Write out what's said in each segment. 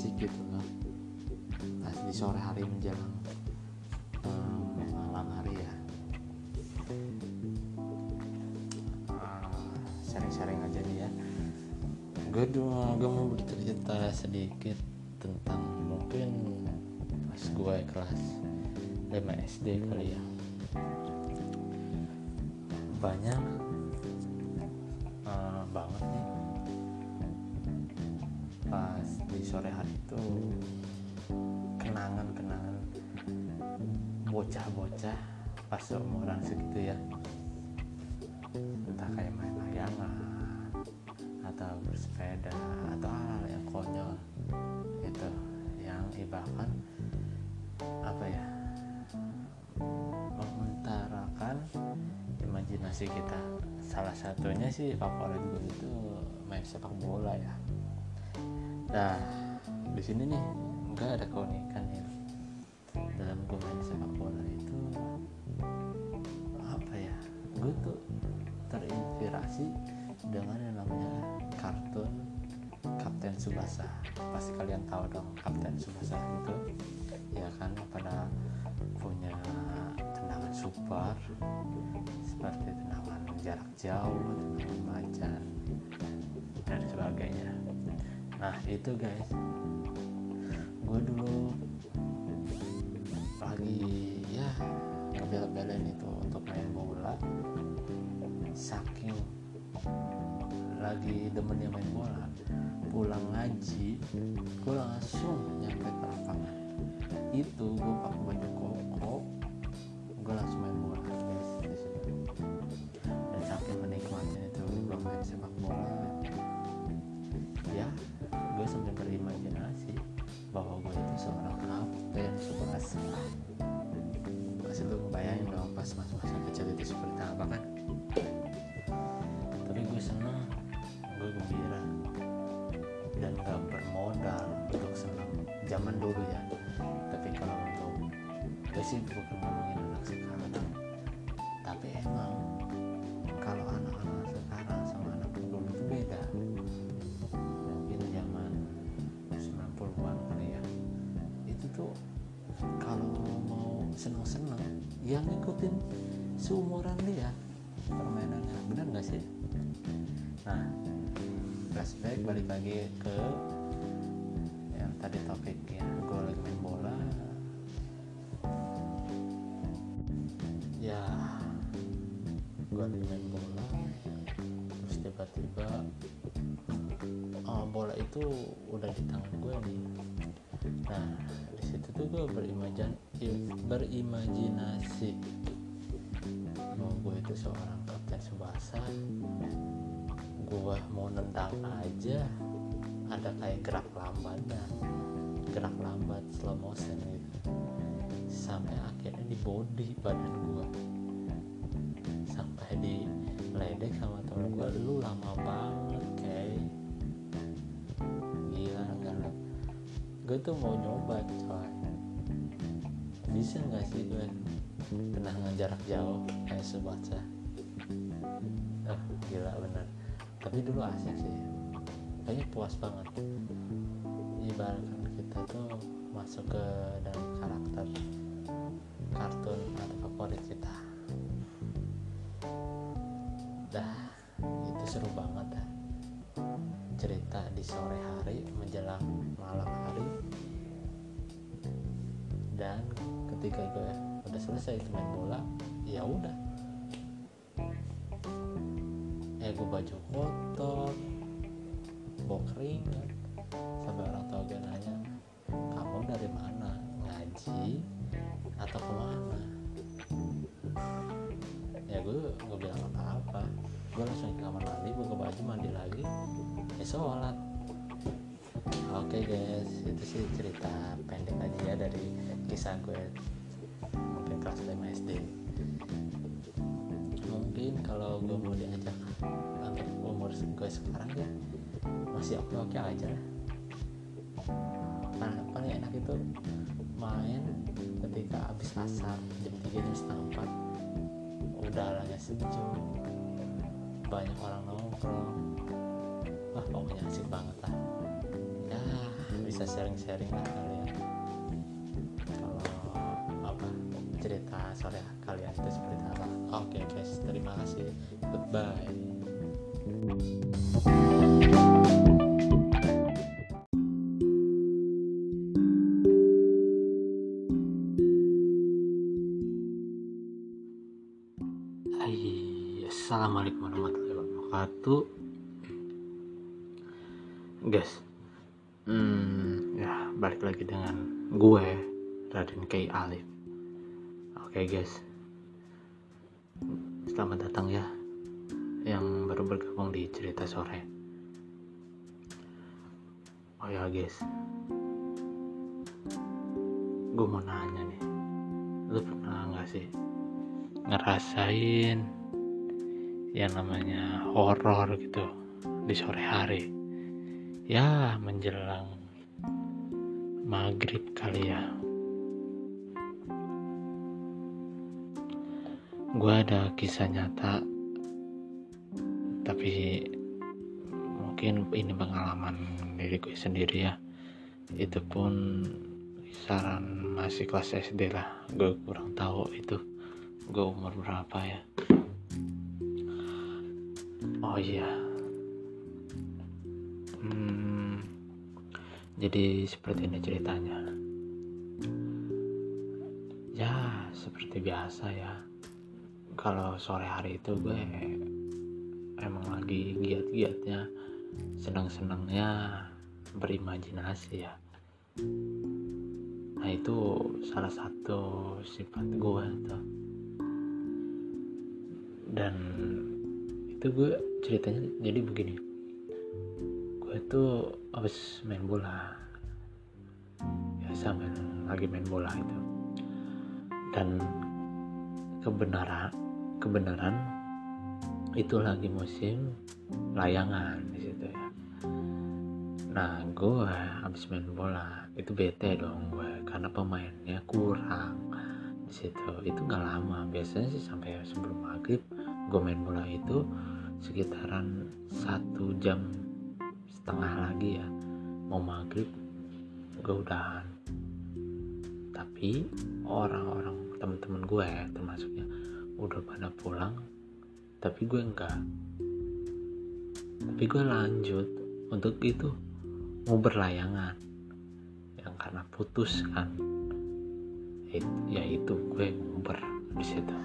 asik gitu loh pas di sore hari menjelang eh, malam hari ya. Eh, sharing-sharing aja nih ya. Gue gue mau bercerita sedikit tentang mungkin pas gue kelas 5 SD kali ya. Banyak di sore hari itu kenangan-kenangan bocah-bocah pas seumuran segitu ya. Entah kayak main layangan atau bersepeda atau hal yang konyol gitu. Yang ibaratkan apa ya mengutarakan imajinasi kita. Salah satunya sih favorit gue itu main sepak bola ya nah di sini nih nggak ada keunikan ya. Dalam gue main sepak bola itu apa ya gue tuh terinspirasi dengan yang namanya kartun Kapten Subasa. Pasti kalian tahu dong Kapten Subasa itu ya kan pada punya tendangan super seperti tendangan jarak jauh tendangan macan dan sebagainya nah itu guys. Gue dulu lagi ya ngebel-belain itu untuk main bola. Saking lagi demennya main bola pulang ngaji gue langsung nyampe ke lapangan. Itu gue pakai baju koko gue langsung sih bukan ngomongin anak sekarang. Tapi emang kalau anak-anak sekarang sama anak dulu itu beda. Mungkin zaman 90-an kali ya. Itu tuh kalau mau seneng-seneng yang ngikutin seumuran dia. Permainannya benar nggak sih? Nah flashback balik lagi ke yang tadi topiknya lagi main bola terus tiba-tiba oh, bola itu udah di tangan gue nih. Nah di situ tuh gue berimajan berimajinasi mau gue itu seorang kapten subasa. Gue mau nendang aja ada kayak gerak lambatnya gerak lambat slow motion gitu. Sampai akhirnya di body badan gue sampai di ledek sama temen gue lu lama banget kayak gila lu gue tuh mau nyoba coy bisa nggak sih gue tendangan jarak jauh? Kayak sebaca ah gila bener. Tapi dulu asik sih. Kayaknya puas banget. Ibaratkan kita tuh masuk ke dalam karakter kartun atau favorit kita seru banget dah cerita di sore hari menjelang malam hari. Dan ketika gue udah selesai itu main bola ya udah. Eh gue baju kotor bawa keringat gue mungkin kelas 5 SD mungkin kalau gue mau diajak untuk umur gue sekarang ya masih oke oke aja. Paling, paling enak itu main ketika habis asar jam 3 jam setengah 4 udaranya sejuk. Banyak orang nongkrong. Wah pokoknya asik banget lah. Ya bisa sharing-sharing lah kalian cerita sore kalian itu seperti apa? Oke guys terima kasih. Goodbye. Hai, Assalamualaikum warahmatullahi wabarakatuh. Guys hmm, Ya balik lagi dengan gue Raden K. Alif Oke guys. Selamat datang ya Yang baru bergabung di cerita sore. Oh ya guys. Gue mau nanya nih. Lu pernah gak sih ngerasain yang namanya horor gitu di sore hari? Ya menjelang maghrib kali ya gue ada kisah nyata. Tapi mungkin ini pengalaman diri gue sendiri ya. Itu pun kisaran masih kelas SD lah. Gue kurang tahu itu. Gue umur berapa ya? Oh iya. Hmm, jadi seperti ini ceritanya. Ya seperti biasa ya kalau sore hari itu gue emang lagi giat-giatnya senang-senangnya berimajinasi ya. Nah itu salah satu sifat gue tuh. Dan itu gue ceritanya jadi begini. Gue tuh habis main bola. Biasa main lagi main bola itu. Dan kebenaran kebenaran itu lagi musim layangan di situ ya. Nah gue habis main bola itu bete dong gue karena pemainnya kurang di situ. Itu nggak lama biasanya sih sampai sebelum maghrib gue main bola itu sekitaran satu jam setengah lagi ya mau maghrib gue udahan. Tapi orang-orang temen-temen gue ya termasuknya. Udah pada pulang tapi gue enggak. Tapi gue lanjut untuk itu mau berlayangan. Yang karena putus kan. Ya itu gue nguber di situ.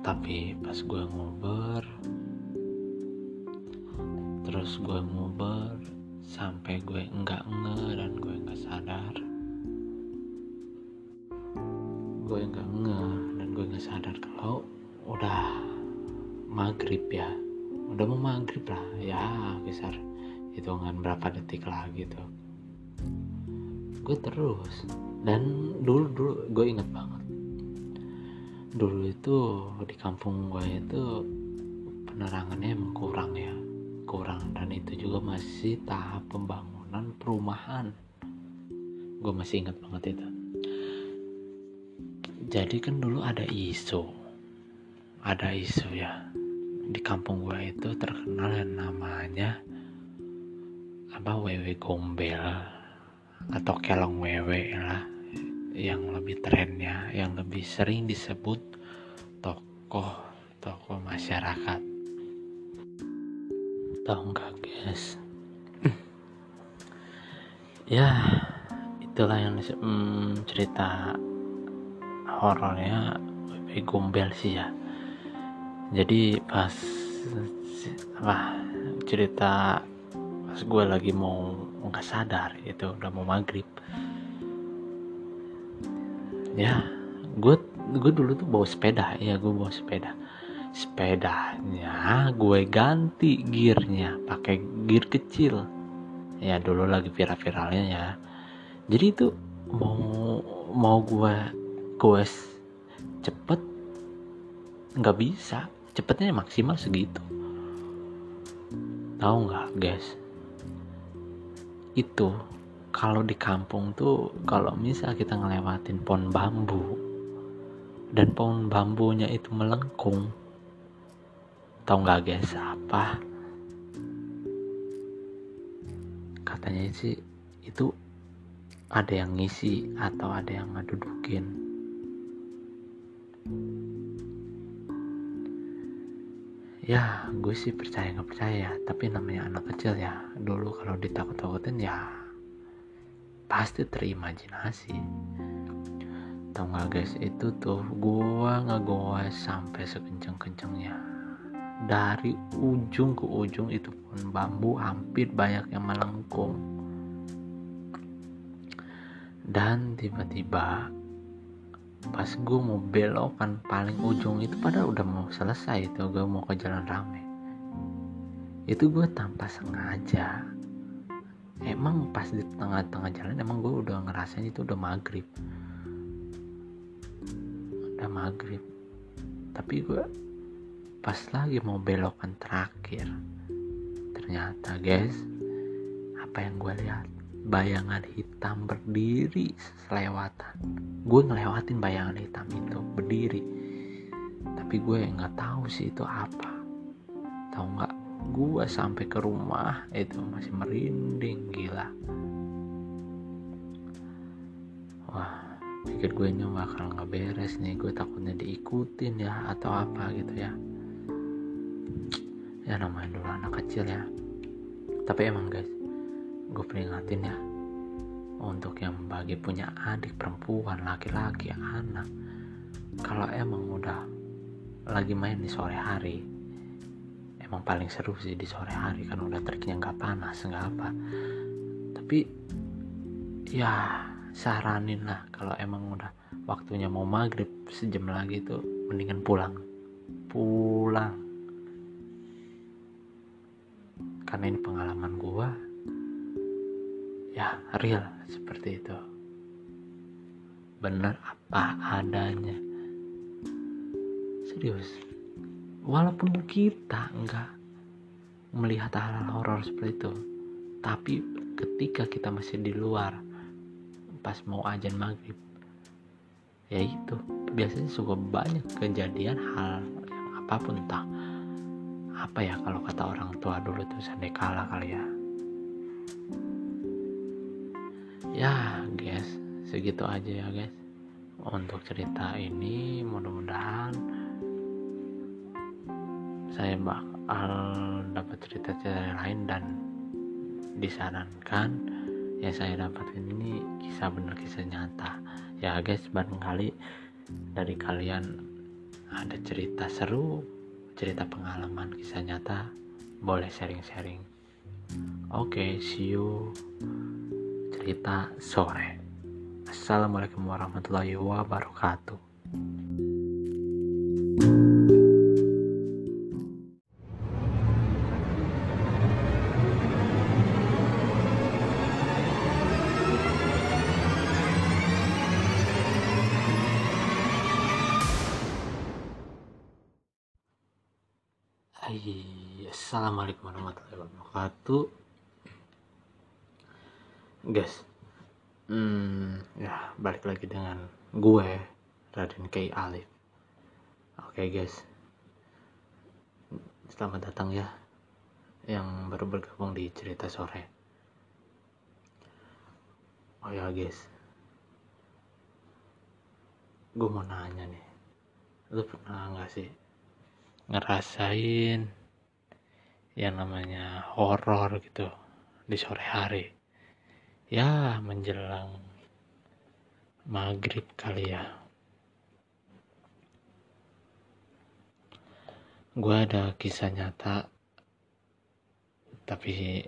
Tapi pas gue nguber terus gue nguber sampai gue enggak nge dan gue enggak sadar gue enggak nge dan gue enggak sadar kalau udah maghrib ya. Udah mau maghrib lah ya besar hitungan berapa detik lagi tuh gue terus dan dulu dulu gue inget banget. Dulu itu di kampung gue itu penerangannya emang kurang ya kurang. Dan itu juga masih tahap pembangunan perumahan. Gue masih ingat banget itu jadi kan dulu ada isu. Ada isu ya. Di kampung gue itu terkenal yang namanya apa wewe gombel atau kelong wewe lah. Yang lebih trennya yang lebih sering disebut tokoh tokoh masyarakat. Tahu nggak guys? Ya itulah yang hmm, cerita horornya Wewe Gombel sih ya. Jadi pas apa cerita pas gue lagi mau nggak sadar itu udah mau maghrib. Ya gue gue dulu tuh bawa sepeda ya gue bawa sepeda. Sepedanya gue ganti gearnya pakai gear kecil. Ya dulu lagi viral-viralnya ya. Jadi itu mau mau gue gue cepet. Nggak bisa. Cepetnya maksimal segitu. Tahu nggak guys? Itu kalau di kampung tuh kalau misal kita ngelewatin pohon bambu dan pohon bambunya itu melengkung tau nggak guys apa? Katanya sih itu ada yang ngisi atau ada yang ngedudukin ya gue sih percaya nggak percaya tapi namanya anak kecil ya dulu kalau ditakut-takutin ya pasti terimajinasi tau gak guys itu tuh gue ngegoes sampai sekenceng-kencengnya. Dari ujung ke ujung itu pun bambu hampir banyak yang melengkung. Dan tiba-tiba pas gue mau belokan paling ujung itu padahal udah mau selesai itu gue mau ke jalan rame. Itu gue tanpa sengaja. Emang pas di tengah-tengah jalan emang gue udah ngerasain itu udah maghrib. Udah maghrib. Tapi gue pas lagi mau belokan terakhir ternyata guys apa yang gue lihat bayangan hitam berdiri selewatan gue ngelewatin bayangan hitam itu berdiri. Tapi gue nggak tahu sih itu apa. Tahu nggak? Gue sampai ke rumah itu masih merinding gila. Wah pikir gue ini bakal nggak beres nih. Gue takutnya diikutin ya atau apa gitu ya. Ya namanya dulu anak kecil ya. Tapi emang guys gue peringatin ya. Untuk yang bagi punya adik perempuan laki-laki anak kalau emang udah lagi main di sore hari emang paling seru sih di sore hari kan udah terkini nggak panas nggak apa. Tapi ya saranin lah kalau emang udah waktunya mau maghrib sejam lagi tuh mendingan pulang. Pulang. Karena ini pengalaman gua ya real seperti itu. Benar apa adanya. Serius walaupun kita enggak melihat hal-hal horor seperti itu tapi ketika kita masih di luar pas mau ajan maghrib ya itu biasanya suka banyak kejadian hal yang apa pun entah apa ya kalau kata orang tua dulu tuh sandekala kali ya ya guys segitu aja ya guys. Untuk cerita ini mudah-mudahan saya bakal dapat cerita-cerita lain dan disarankan yang saya dapat ini kisah benar kisah nyata. Ya guys barangkali dari kalian ada cerita seru cerita pengalaman kisah nyata boleh sharing-sharing. Oke okay, see you cerita sore. Assalamualaikum warahmatullahi wabarakatuh. Assalamualaikum warahmatullahi wabarakatuh guys. Hmm, ya balik lagi dengan gue Raden K. Alif. Oke okay, guys. Selamat datang ya yang baru bergabung di cerita sore. Oh ya guys. Gue mau nanya nih. Lu pernah nggak sih ngerasain yang namanya horor gitu di sore hari ya menjelang maghrib kali ya. Gue ada kisah nyata tapi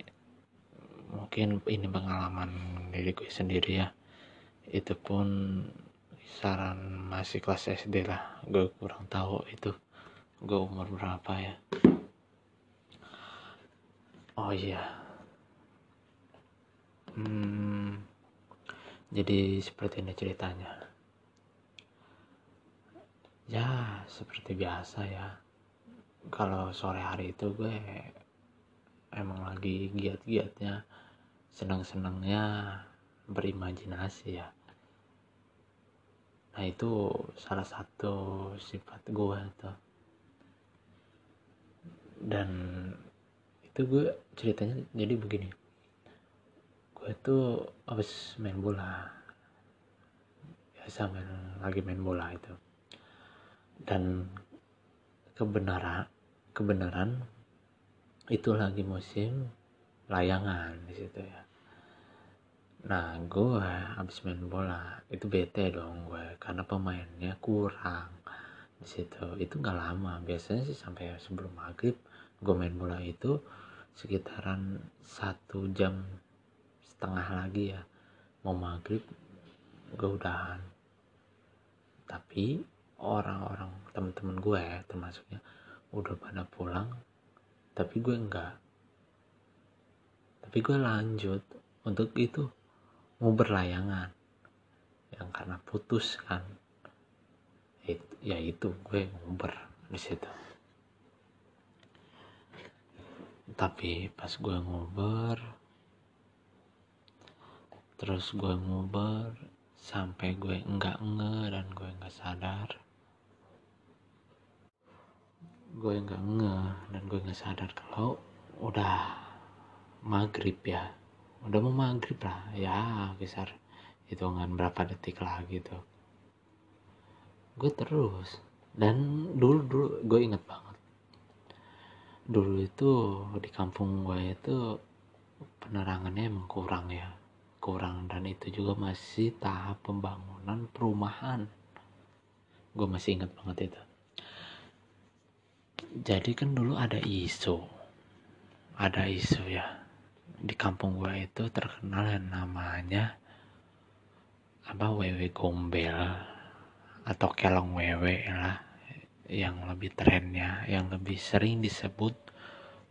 mungkin ini pengalaman diri gue sendiri ya. Itu pun kisaran masih kelas SD lah gue kurang tahu itu gue umur berapa ya. Oh iya Hmm, jadi seperti ini ceritanya. Ya, seperti biasa ya. Kalau sore hari itu gue emang lagi giat-giatnya senang-senangnya berimajinasi ya nah itu salah satu sifat gue tuh dan itu gue ceritanya jadi begini gue tuh habis main bola. Biasa main lagi main bola itu. Dan kebenaran kebenaran itu lagi musim layangan di situ ya. Nah gue habis main bola itu bete dong gue karena pemainnya kurang di situ. Itu nggak lama biasanya sih sampai sebelum maghrib gue main bola itu sekitaran satu jam setengah lagi ya. Mau maghrib gue udahan tapi orang-orang teman-teman gue ya termasuknya udah pada pulang. Tapi gue enggak. Tapi gue lanjut untuk itu mau berlayangan. Yang karena putus kan. Ya itu gue nguber di situ. Tapi pas gue nguber terus gue nguber sampai gue enggak nge dan gue enggak sadar. Gue enggak nge dan gue enggak sadar kalau udah maghrib ya. Udah mau maghrib lah ya besar hitungan berapa detik lah gitu. Gue terus dan dulu dulu gue inget banget. Dulu itu di kampung gue itu penerangannya emang kurang ya kurang dan itu juga masih tahap pembangunan perumahan. Gue masih inget banget itu. Jadi kan dulu ada isu ada isu ya. Di kampung gue itu terkenal yang namanya apa wewe gombel atau kelong wewe lah yang lebih trennya yang lebih sering disebut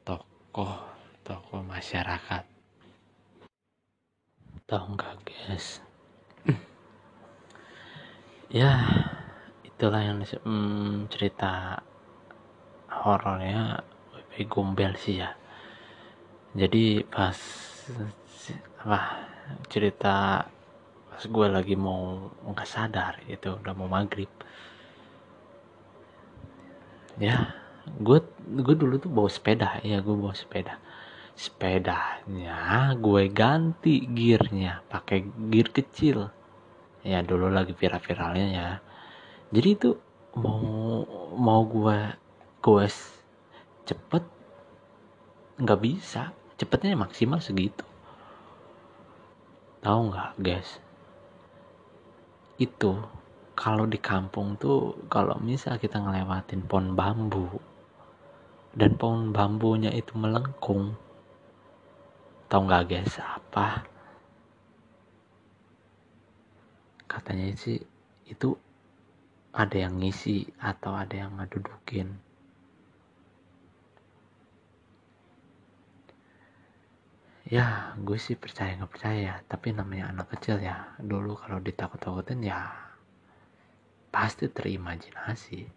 tokoh tokoh masyarakat tahu nggak guys? Ya itulah yang hmm, cerita horornya wewe gombel sih ya. Jadi pas apa cerita pas gue lagi mau nggak sadar itu udah mau maghrib. Ya gue gue dulu tuh bawa sepeda. Ya gue bawa sepeda sepedanya gue ganti gearnya pakai gear kecil. Ya dulu lagi viral-viralnya ya. Jadi itu mau mau gue gue cepet nggak bisa. Cepetnya maksimal segitu. Tahu nggak guys? Itu kalau di kampung tuh kalau misal kita ngelewatin pohon bambu dan pohon bambunya itu melengkung tahu nggak guys apa? Katanya sih itu ada yang ngisi atau ada yang ngedudukin. Ya gue sih percaya nggak percaya tapi namanya anak kecil ya dulu kalau ditakut-takutin ya pasti terimajinasi.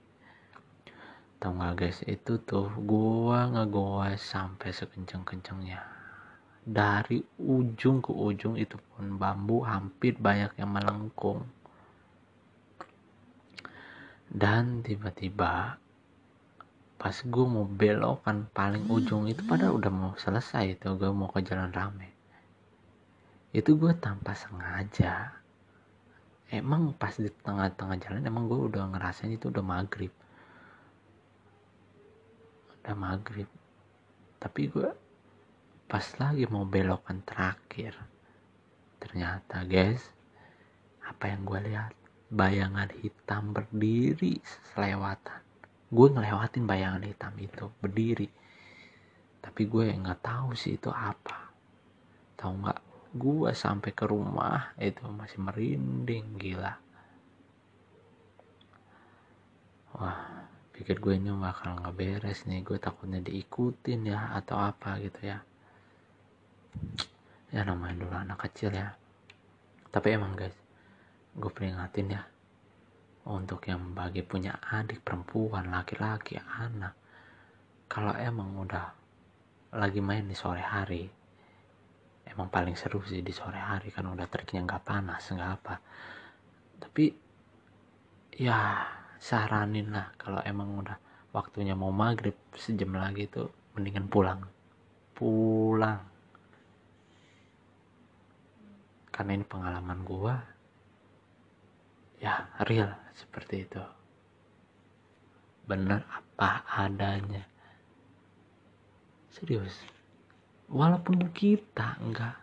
Tau nggak guys itu tuh gua ngegoes sampai sekenceng-kencengnya dari ujung ke ujung itu pun bambu hampir banyak yang melengkung. Dan tiba-tiba pas gue mau belokan paling ujung itu padahal udah mau selesai itu gue mau ke jalan rame. Itu gue tanpa sengaja. Emang pas di tengah-tengah jalan emang gue udah ngerasain itu udah maghrib. Udah maghrib. Tapi gue pas lagi mau belokan terakhir ternyata guys apa yang gue lihat? Bayangan hitam berdiri selewatan. Gue ngelewatin bayangan hitam itu berdiri. Tapi gue nggak tahu sih itu apa. Tahu nggak? Gue sampai ke rumah itu masih merinding gila. Wah pikir gue ini bakal nggak beres nih. Gue takutnya diikutin ya atau apa gitu ya ya namanya dulu anak kecil ya. Tapi emang guys gue peringatin ya. Untuk yang bagi punya adik perempuan laki-laki anak kalau emang udah lagi main di sore hari emang paling seru sih di sore hari kan udah teriknya nggak panas nggak apa. Tapi ya saranin lah kalau emang udah waktunya mau maghrib sejam lagi tuh mendingan pulang. Pulang karena ini pengalaman gua ya real seperti itu. Bener apa adanya. Serius. Walaupun kita enggak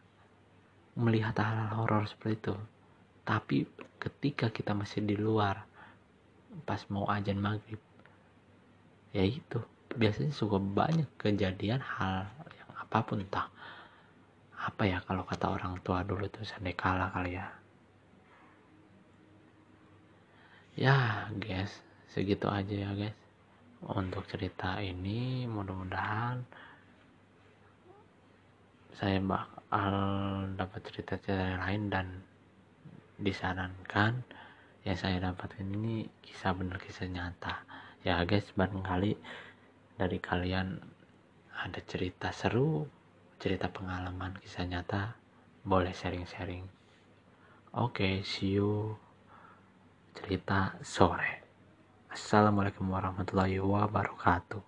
melihat hal-hal horor seperti itu tapi ketika kita masih di luar pas mau ajan maghrib ya itu. Biasanya suka banyak kejadian hal yang apa pun entah apa ya kalau kata orang tua dulu tuh sandekala kali ya? Ya guys segitu aja ya guys. Untuk cerita ini mudah-mudahan saya bakal dapat cerita-cerita lain dan disarankan yang saya dapatkan ini kisah benar kisah nyata. Ya guys barangkali dari kalian ada cerita seru cerita pengalaman kisah nyata boleh sharing-sharing. Oke okay, see you. Cerita sore. Assalamualaikum warahmatullahi wabarakatuh.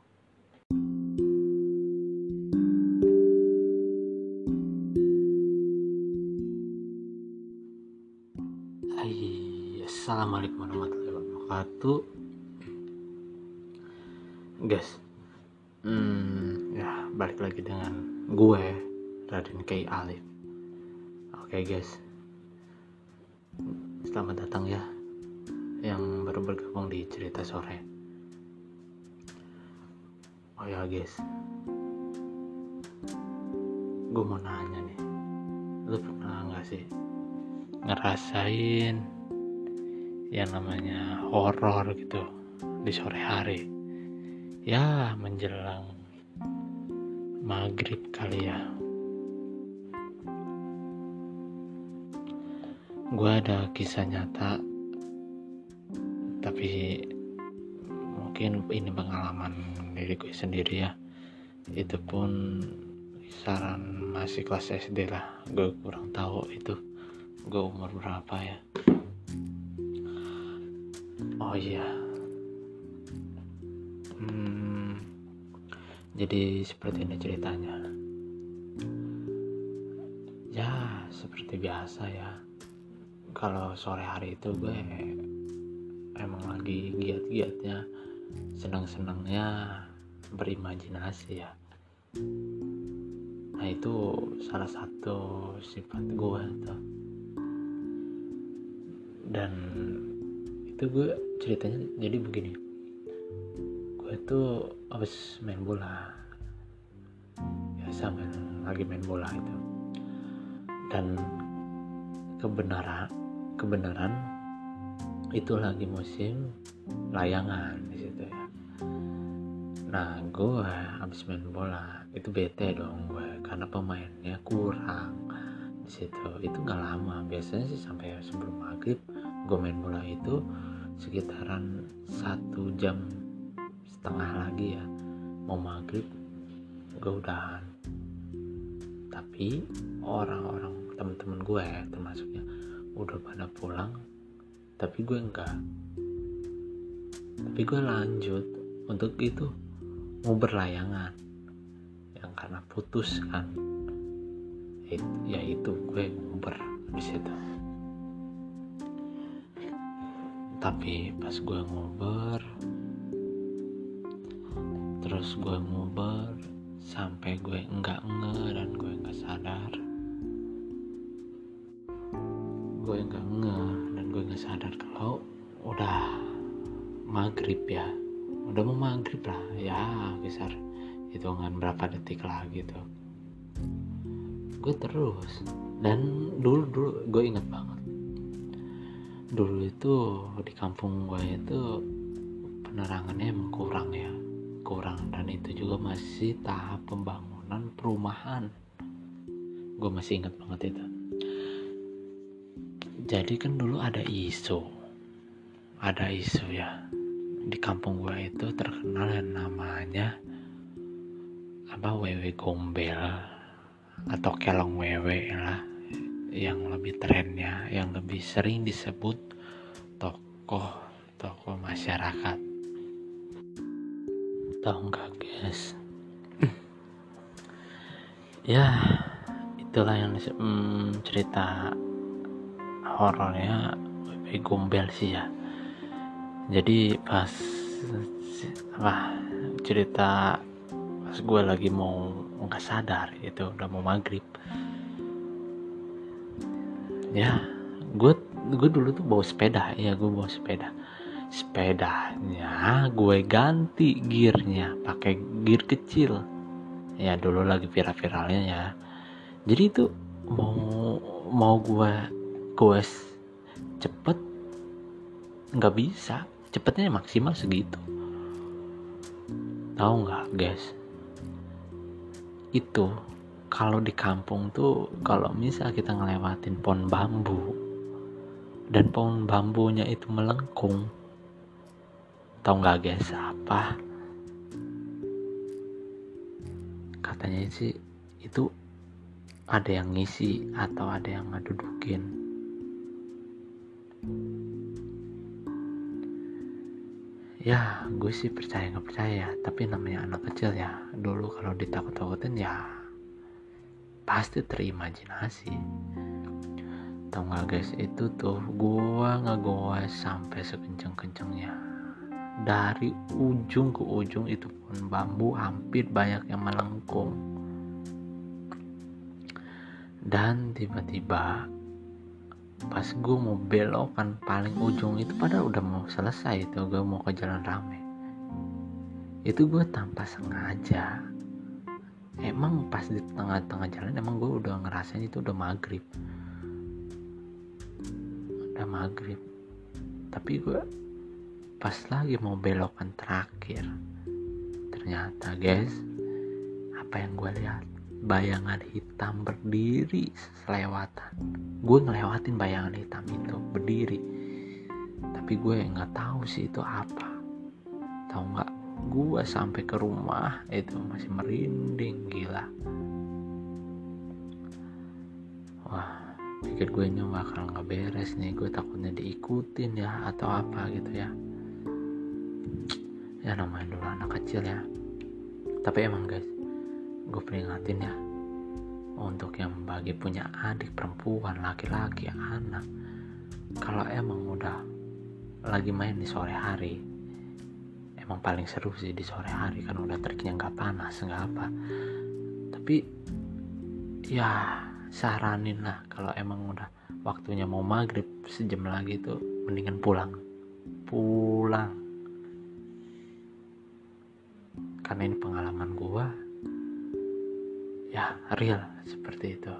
Assalamualaikum warahmatullahi wabarakatuh. Guys hmm, balik lagi dengan gue Raden K. Alif. Oke okay, guys. Selamat datang ya Yang baru bergabung di cerita sore. Oh ya guys. Gue mau nanya nih. Lu pernah gak sih Ngerasain yang namanya horor gitu di sore hari? Ya menjelang maghrib kali ya. Gue ada kisah nyata tapi mungkin ini pengalaman diri gue sendiri ya. Itu pun saran masih kelas SD lah. Gue kurang tahu itu gue umur berapa ya. Oh iya. hmm, jadi seperti ini ceritanya. Ya seperti biasa ya. Kalau sore hari itu gue emang lagi giat-giatnya senang-senangnya berimajinasi ya. Nah itu salah satu sifat gue tuh. Dan itu gue ceritanya jadi begini tuh habis main bola. Biasa main lagi main bola itu. Dan kebenaran kebenaran itu lagi musim layangan di situ ya. Nah gue habis main bola itu bete dong gue karena pemainnya kurang di situ. Itu nggak lama biasanya sih sampai sebelum maghrib gue main bola itu sekitaran satu jam setengah lagi ya. Mau maghrib gue udahan tapi orang-orang temen-temen gue ya termasuknya udah pada pulang. Tapi gue enggak. Tapi gue lanjut untuk itu mau berlayangan. Yang karena putus kan ya itu gue nguber di situ tapi pas gue nguber terus gue nguber sampai gue enggak nge dan gue enggak sadar. Gue enggak nge dan gue enggak sadar kalau udah maghrib ya. Udah mau maghrib lah ya besar hitungan berapa detik lagi tuh gue terus dan dulu dulu gue inget banget. Dulu itu di kampung gue itu penerangannya emang kurang ya kurang dan itu juga masih tahap pembangunan perumahan. Gue masih ingat banget itu. Jadi kan dulu ada isu. Ada isu ya. Di kampung gue itu terkenal yang namanya apa wewe gombel atau kelong wewe lah. Yang lebih trennya yang lebih sering disebut tokoh tokoh masyarakat tahu nggak guys ya itulah yang hmm, cerita horornya gombel sih ya. Jadi pas apa cerita pas gue lagi mau nggak sadar itu udah mau maghrib. Ya gue gue dulu tuh bawa sepeda. Ya gue bawa sepeda sepedanya gue ganti gearnya pakai gear kecil. Ya dulu lagi viral-viralnya ya. Jadi itu mau mau gue gue cepet nggak bisa. Cepetnya maksimal segitu. Tahu nggak guys? Itu kalau di kampung tuh kalau misal kita ngelewatin pohon bambu dan pohon bambunya itu melengkung tahu nggak guys apa? Katanya sih itu ada yang ngisi atau ada yang ngedudukin. Ya gue sih percaya nggak percaya tapi namanya anak kecil ya dulu kalau ditakut-takutin ya pasti terimajinasi tau nggak guys itu tuh gua ngegoes sampai sekenceng-kencengnya dari ujung ke ujung itu pun bambu hampir banyak yang melengkung. Dan tiba-tiba pas gue mau belokan paling ujung itu pada udah mau selesai itu gue mau ke jalan rame. Itu gue tanpa sengaja. Emang pas di tengah-tengah jalan emang gue udah ngerasain itu udah maghrib. Udah maghrib. Tapi gue pas lagi mau belokan terakhir. Ternyata guys apa yang gue lihat bayangan hitam berdiri selewatan. Gue ngelewatin bayangan hitam itu berdiri. Tapi gue nggak tahu sih itu apa. Tahu nggak? Gue sampai ke rumah itu masih merinding gila. Wah pikir gue nyoba bakal nggak beres nih. Gue takutnya diikutin ya atau apa gitu ya ya namanya dulu anak kecil ya. Tapi emang guys gue peringatin ya. Untuk yang bagi punya adik perempuan laki-laki anak kalau emang udah lagi main di sore hari emang paling seru sih di sore hari kan udah teriknya nggak panas nggak apa. Tapi ya saranin lah kalau emang udah waktunya mau maghrib sejam lagi tuh mendingan pulang. Pulang karena ini pengalaman gua ya real seperti itu.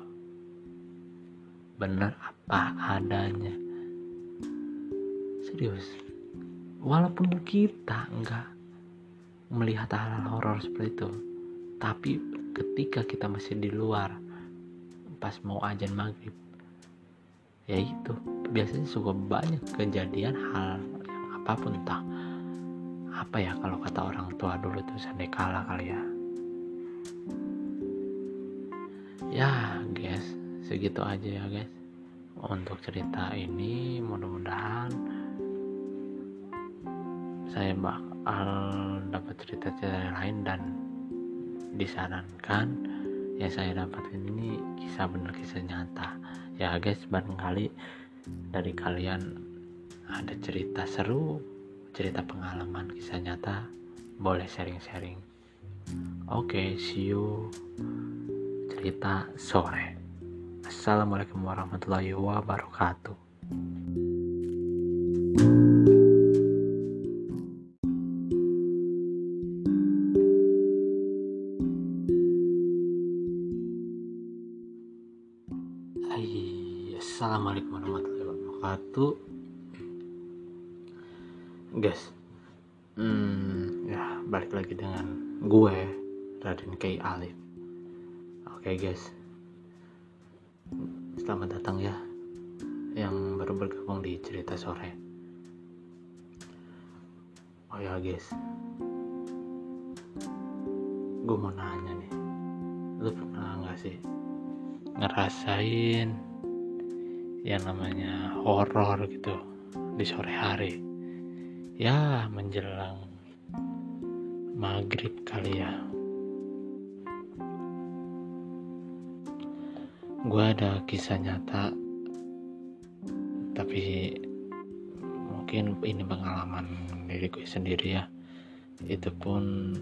Benar apa adanya. Serius walaupun kita enggak melihat hal-hal horor seperti itu tapi ketika kita masih di luar pas mau ajan maghrib ya itu biasanya suka banyak kejadian hal yang apa pun entah apa ya kalau kata orang tua dulu tuh sandekala kali ya. Ya guys segitu aja ya guys. Untuk cerita ini mudah-mudahan saya bakal dapat cerita-cerita lain dan disarankan yang saya dapat ini kisah benar kisah nyata. Ya guys barangkali dari kalian ada cerita seru cerita pengalaman kisah nyata boleh sharing-sharing oke okay, see you cerita sore. Assalamualaikum warahmatullahi wabarakatuh. Hai, Assalamualaikum warahmatullahi wabarakatuh. Guys, hmm, ya balik lagi dengan gue Raden K. Alif. Oke okay guys, selamat datang ya yang baru bergabung di cerita sore. Oh ya guys, gue mau nanya nih, lu pernah nggak sih ngerasain yang namanya horor gitu di sore hari ya menjelang maghrib kali ya. Gue ada kisah nyata tapi mungkin ini pengalaman diri gue sendiri ya. Itu pun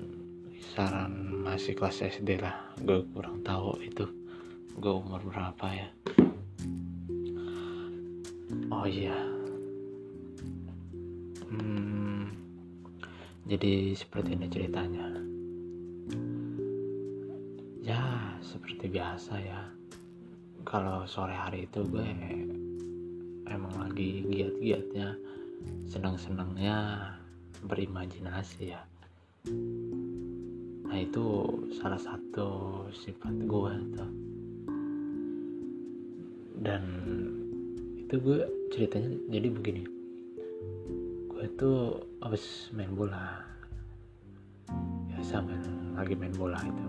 kisaran masih kelas SD lah. Gue kurang tahu itu gue umur berapa ya. Oh iya jadi seperti ini ceritanya. Ya seperti biasa ya. Kalau sore hari itu gue emang lagi giat-giatnya senang-senangnya berimajinasi ya. Nah itu salah satu sifat gue tuh. Dan itu gue ceritanya jadi begini. Gue tuh habis main bola lagi main bola itu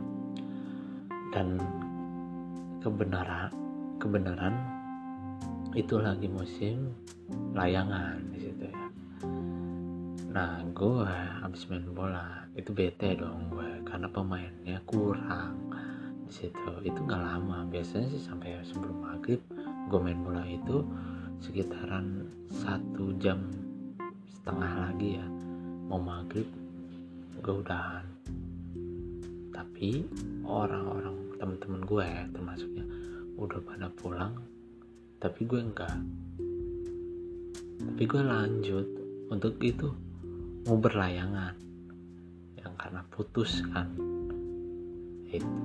dan kebenaran kebenaran itu lagi musim layangan di situ ya. Nah gue habis main bola itu bete dong gue karena pemainnya kurang di situ. Itu nggak lama biasanya sih sampai sebelum maghrib gue main bola itu sekitaran satu jam setengah lagi ya. Mau maghrib gue udahan tapi orang-orang temen-temen gue ya termasuknya udah pada pulang. Tapi gue enggak. Tapi gue lanjut untuk itu mau berlayangan. Yang karena putus kan.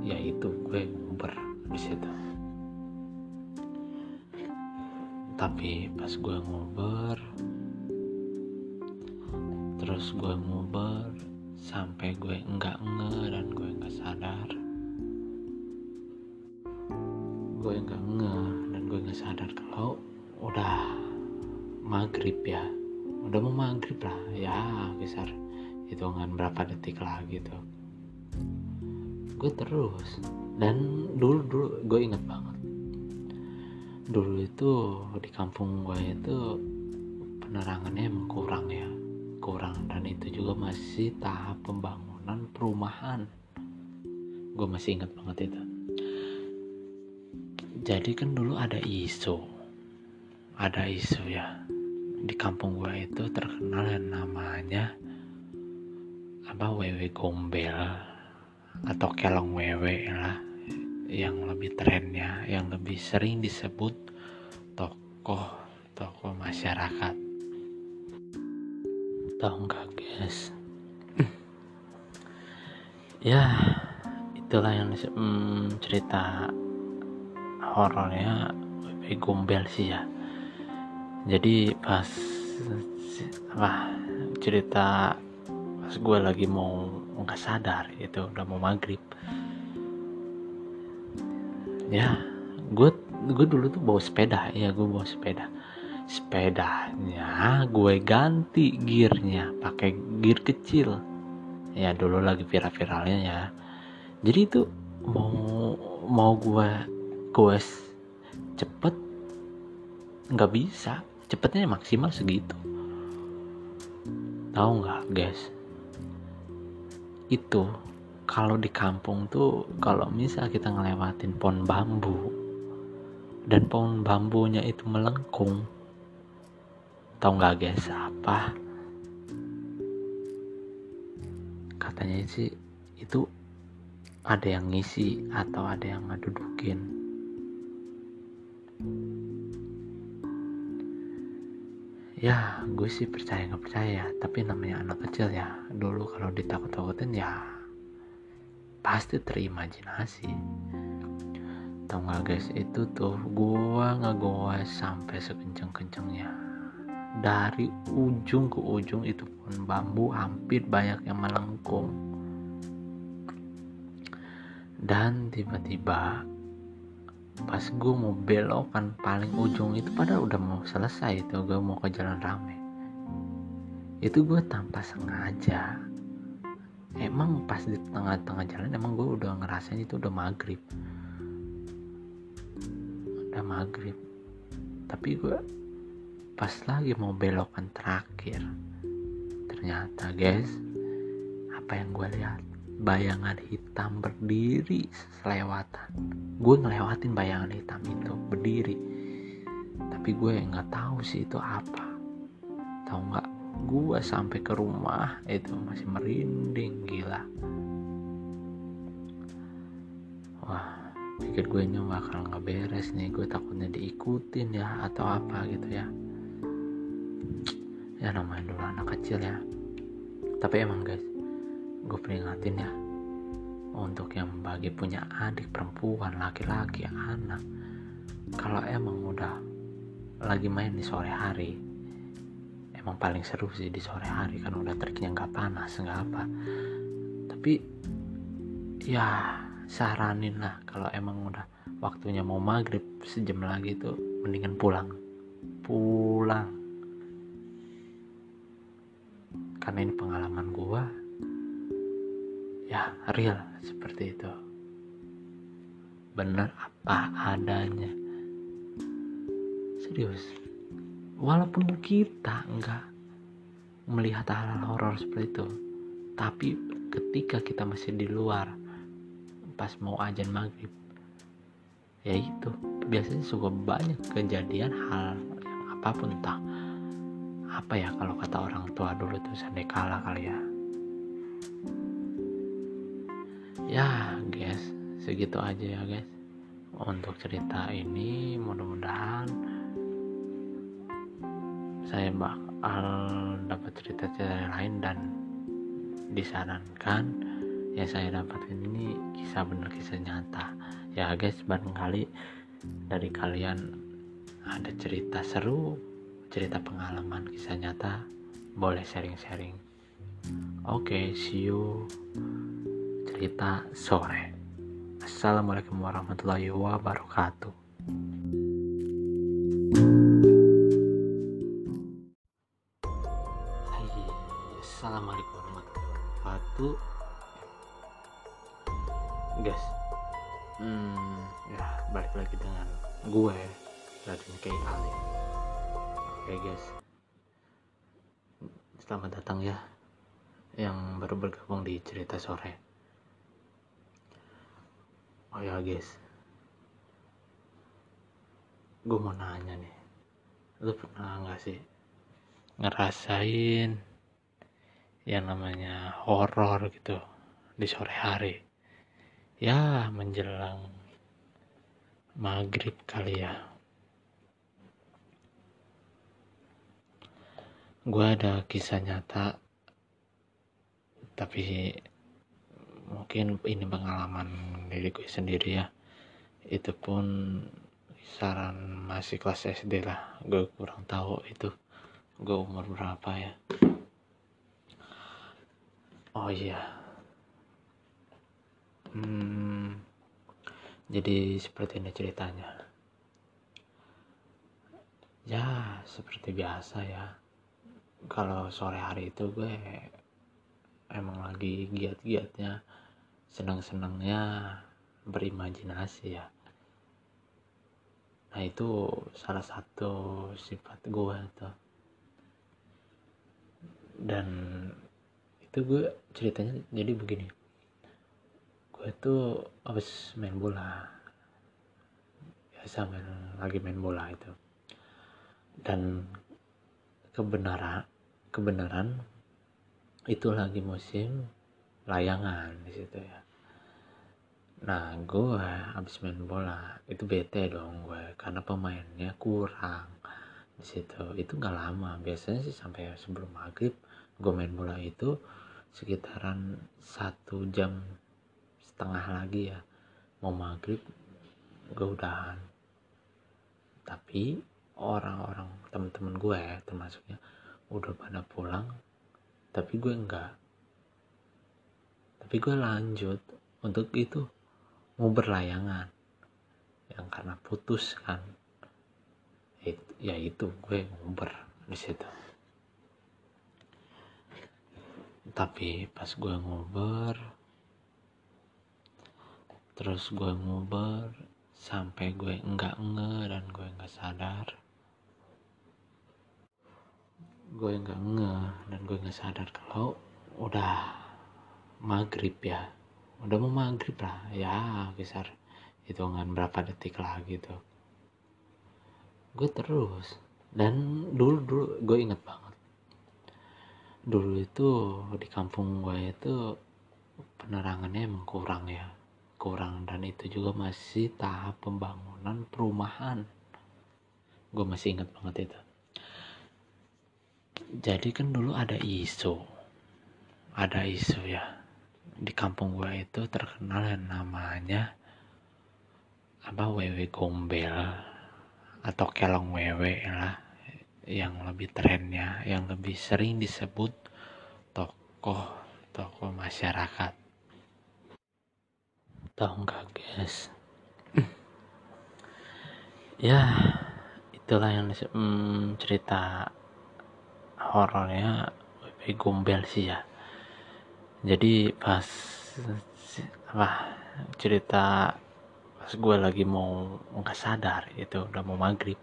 Ya itu gue nguber di situ tapi pas gue nguber terus gue nguber sampai gue enggak nge dan gue enggak sadar. Gue enggak nge dan gue enggak sadar kalau udah maghrib ya. Udah mau maghrib lah ya besar hitungan berapa detik lagi tuh gue terus dan dulu dulu gue inget banget. Dulu itu di kampung gue itu penerangannya emang kurang ya kurang dan itu juga masih tahap pembangunan perumahan. Gue masih inget banget itu. Jadi kan dulu ada isu ada isu ya. Di kampung gue itu terkenal yang namanya apa wewe gombel atau kelong wewe lah yang lebih trennya yang lebih sering disebut tokoh tokoh masyarakat tahu nggak guys? Ya itulah yang hmm, cerita horornya Wewe Gombel sih ya. Jadi pas apa cerita pas gue lagi mau nggak sadar itu udah mau maghrib. Ya gue gue dulu tuh bawa sepeda. Ya gue bawa sepeda sepedanya gue ganti gearnya pakai gear kecil. Ya dulu lagi viral-viralnya ya. Jadi itu mau mau gue gue cepet nggak bisa. Cepetnya maksimal segitu. Tahu nggak guys? Itu kalau di kampung tuh kalau misal kita ngelewatin pohon bambu dan pohon bambunya itu melengkung tahu nggak guys apa? Katanya sih itu ada yang ngisi atau ada yang ngedudukin ya gue sih percaya nggak percaya tapi namanya anak kecil ya dulu kalau ditakut-takutin ya pasti terimajinasi tau gak guys itu tuh gua ngegoes sampai sekenceng-kencengnya dari ujung ke ujung itu pun bambu hampir banyak yang melengkung. Dan tiba-tiba pas gue mau belokan paling ujung itu padahal udah mau selesai itu gue mau ke jalan rame. Itu gue tanpa sengaja. Emang pas di tengah-tengah jalan emang gue udah ngerasain itu udah maghrib. Udah maghrib. Tapi gue pas lagi mau belokan terakhir ternyata guys apa yang gue lihat? Bayangan hitam berdiri selewatan. Gue ngelewatin bayangan hitam itu berdiri. Tapi gue nggak tahu sih itu apa. Tahu nggak? Gue sampai ke rumah itu masih merinding gila. Wah pikir gue ini bakal nggak beres nih. Gue takutnya diikutin ya atau apa gitu ya ya namanya dulu anak kecil ya. Tapi emang guys gue peringatin ya. Untuk yang bagi punya adik perempuan laki-laki anak kalau emang udah lagi main di sore hari emang paling seru sih di sore hari kan udah teriknya nggak panas nggak apa. Tapi ya saranin lah kalau emang udah waktunya mau maghrib sejam lagi tuh mendingan pulang. Pulang karena ini pengalaman gua ya real seperti itu. Bener apa adanya. Serius. Walaupun kita enggak melihat hal-hal horor seperti itu tapi ketika kita masih di luar pas mau ajan maghrib ya itu biasanya suka banyak kejadian hal apa pun entah apa ya kalau kata orang tua dulu tuh sandekala kali ya? Ya guys segitu aja ya guys. Untuk cerita ini mudah-mudahan saya bakal dapat cerita-cerita lain dan disarankan yang saya dapatkan ini kisah benar kisah nyata. Ya guys barangkali dari kalian ada cerita seru cerita pengalaman kisah nyata boleh sharing-sharing. Oke okay, see you. Cerita sore. Assalamualaikum warahmatullahi wabarakatuh. Assalamualaikum warahmatullahi wabarakatuh. Guys hmm, Ya balik lagi dengan gue Raden Kay Ali Oke guys. Selamat datang ya Yang baru bergabung di cerita sore. Oh ya guys. Gue mau nanya nih. Lu pernah gak sih Ngerasain yang namanya horor gitu di sore hari? Ya menjelang maghrib kali ya gue ada kisah nyata tapi mungkin ini pengalaman diri gue sendiri ya. Itu pun saran masih kelas SD lah gue kurang tahu itu. Gue umur berapa ya? Oh iya. Hmm, jadi seperti ini ceritanya. Ya seperti biasa ya kalau sore hari itu gue emang lagi giat-giatnya senang-senangnya berimajinasi ya. Nah itu salah satu sifat gue tuh. Dan itu gue ceritanya jadi begini. Gue tuh habis main bola. Biasa main lagi main bola itu. Dan kebenaran kebenaran itu lagi musim layangan di situ ya. Nah gue habis main bola itu bete dong gue karena pemainnya kurang di situ. Itu nggak lama biasanya sih sampai sebelum maghrib gue main bola itu sekitaran satu jam setengah lagi ya. Mau maghrib gue udahan. Tapi orang-orang temen-temen gue ya termasuknya udah pada pulang tapi gue enggak. Tapi gue lanjut untuk itu mau berlayangan. Yang karena putus kan. Ya itu gue nguber di situ. Tapi pas gue nguber terus gue nguber sampai gue enggak nge dan gue enggak sadar gue enggak nge dan gue enggak sadar kalau udah maghrib ya. Udah mau maghrib lah ya besar hitungan berapa detik lah gitu. Gue terus dan dulu dulu gue inget banget. Dulu itu di kampung gue itu penerangannya emang kurang ya kurang dan itu juga masih tahap pembangunan perumahan. Gue masih inget banget itu jadi kan dulu ada isu. Ada isu ya. Di kampung gue itu terkenal yang namanya apa wewe gombel atau kelong wewe lah. Yang lebih trennya yang lebih sering disebut tokoh tokoh masyarakat. Tahu nggak guys? Ya itulah yang hmm, cerita horornya wewe gombel sih ya. Jadi pas apa cerita pas gue lagi mau nggak sadar itu udah mau maghrib.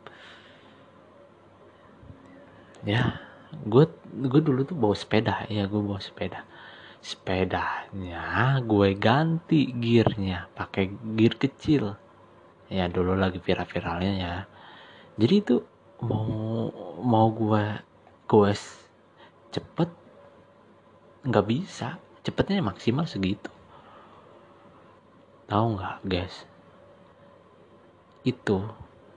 Ya gue gue dulu tuh bawa sepeda ya gue bawa sepeda. Sepedanya gue ganti gearnya pakai gear kecil. Ya dulu lagi viral-viralnya ya. Jadi itu mau mau gue gue cepet. Nggak bisa. Cepetnya maksimal segitu. Tahu nggak guys? Itu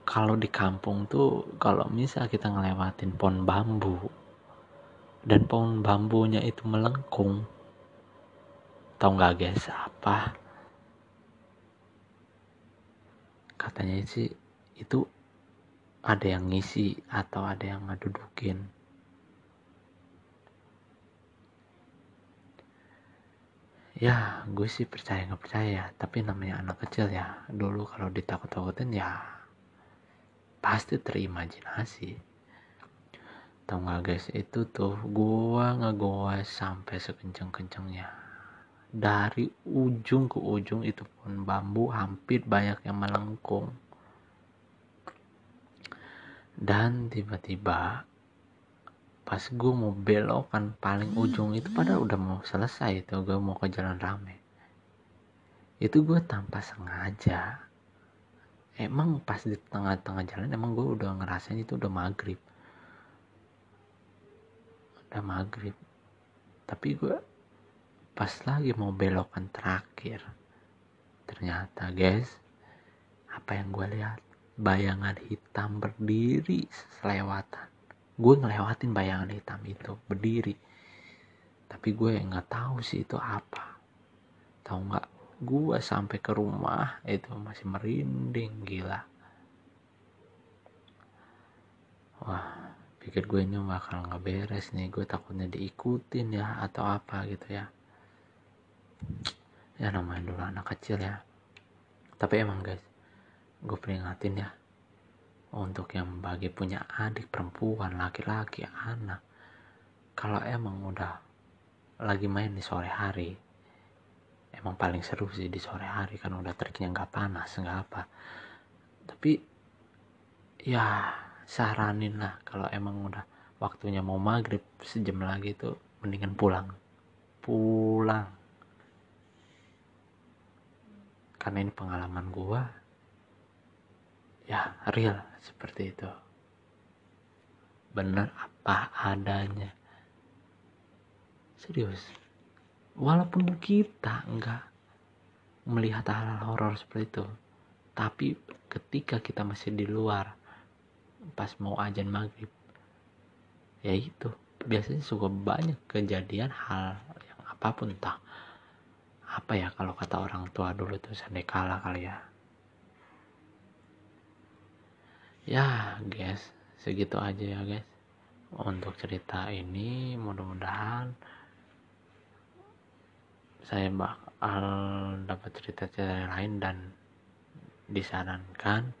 kalau di kampung tuh kalau misal kita ngelewatin pohon bambu dan pohon bambunya itu melengkung tahu nggak guys apa? Katanya sih itu ada yang ngisi atau ada yang ngedudukin ya gue sih percaya nggak percaya. Tapi namanya anak kecil ya dulu kalau ditakut-takutin ya pasti terimajinasi tau gak guys itu tuh gua ngegoes sampai sekenceng-kencengnya. Dari ujung ke ujung itu pun bambu hampir banyak yang melengkung. Dan tiba-tiba pas gue mau belok kan paling ujung itu pada udah mau selesai itu gue mau ke jalan rame. Itu gue tanpa sengaja. Emang pas di tengah-tengah jalan emang gue udah ngerasain itu udah maghrib. Udah maghrib. Tapi gue pas lagi mau belokan terakhir ternyata guys apa yang gue lihat? Bayangan hitam berdiri selewatan gue ngelewatin bayangan hitam itu berdiri. Tapi gue nggak tahu sih itu apa. Tahu nggak? Gue sampai ke rumah itu masih merinding gila. Wah pikir gue ini bakal nggak beres nih. Gue takutnya diikutin ya atau apa gitu ya. Ya namanya dulu anak kecil ya. Tapi emang guys gue peringatin ya untuk yang bagi punya adik perempuan laki-laki anak. Kalau emang udah lagi main di sore hari emang paling seru sih di sore hari kan udah teriknya nggak panas nggak apa. Tapi ya saranin lah kalau emang udah waktunya mau maghrib sejam lagi tuh mendingan pulang. Pulang. Karena ini pengalaman gua ya real seperti itu. Benar apa adanya. Serius. Walaupun kita enggak melihat hal-hal horor seperti itu tapi ketika kita masih di luar pas mau ajan maghrib ya itu biasanya suka banyak kejadian hal yang apa pun entah apa ya kalau kata orang tua dulu itu sandekala kali ya ya guys segitu aja ya guys. Untuk cerita ini mudah-mudahan saya bakal dapat cerita-cerita lain dan disarankan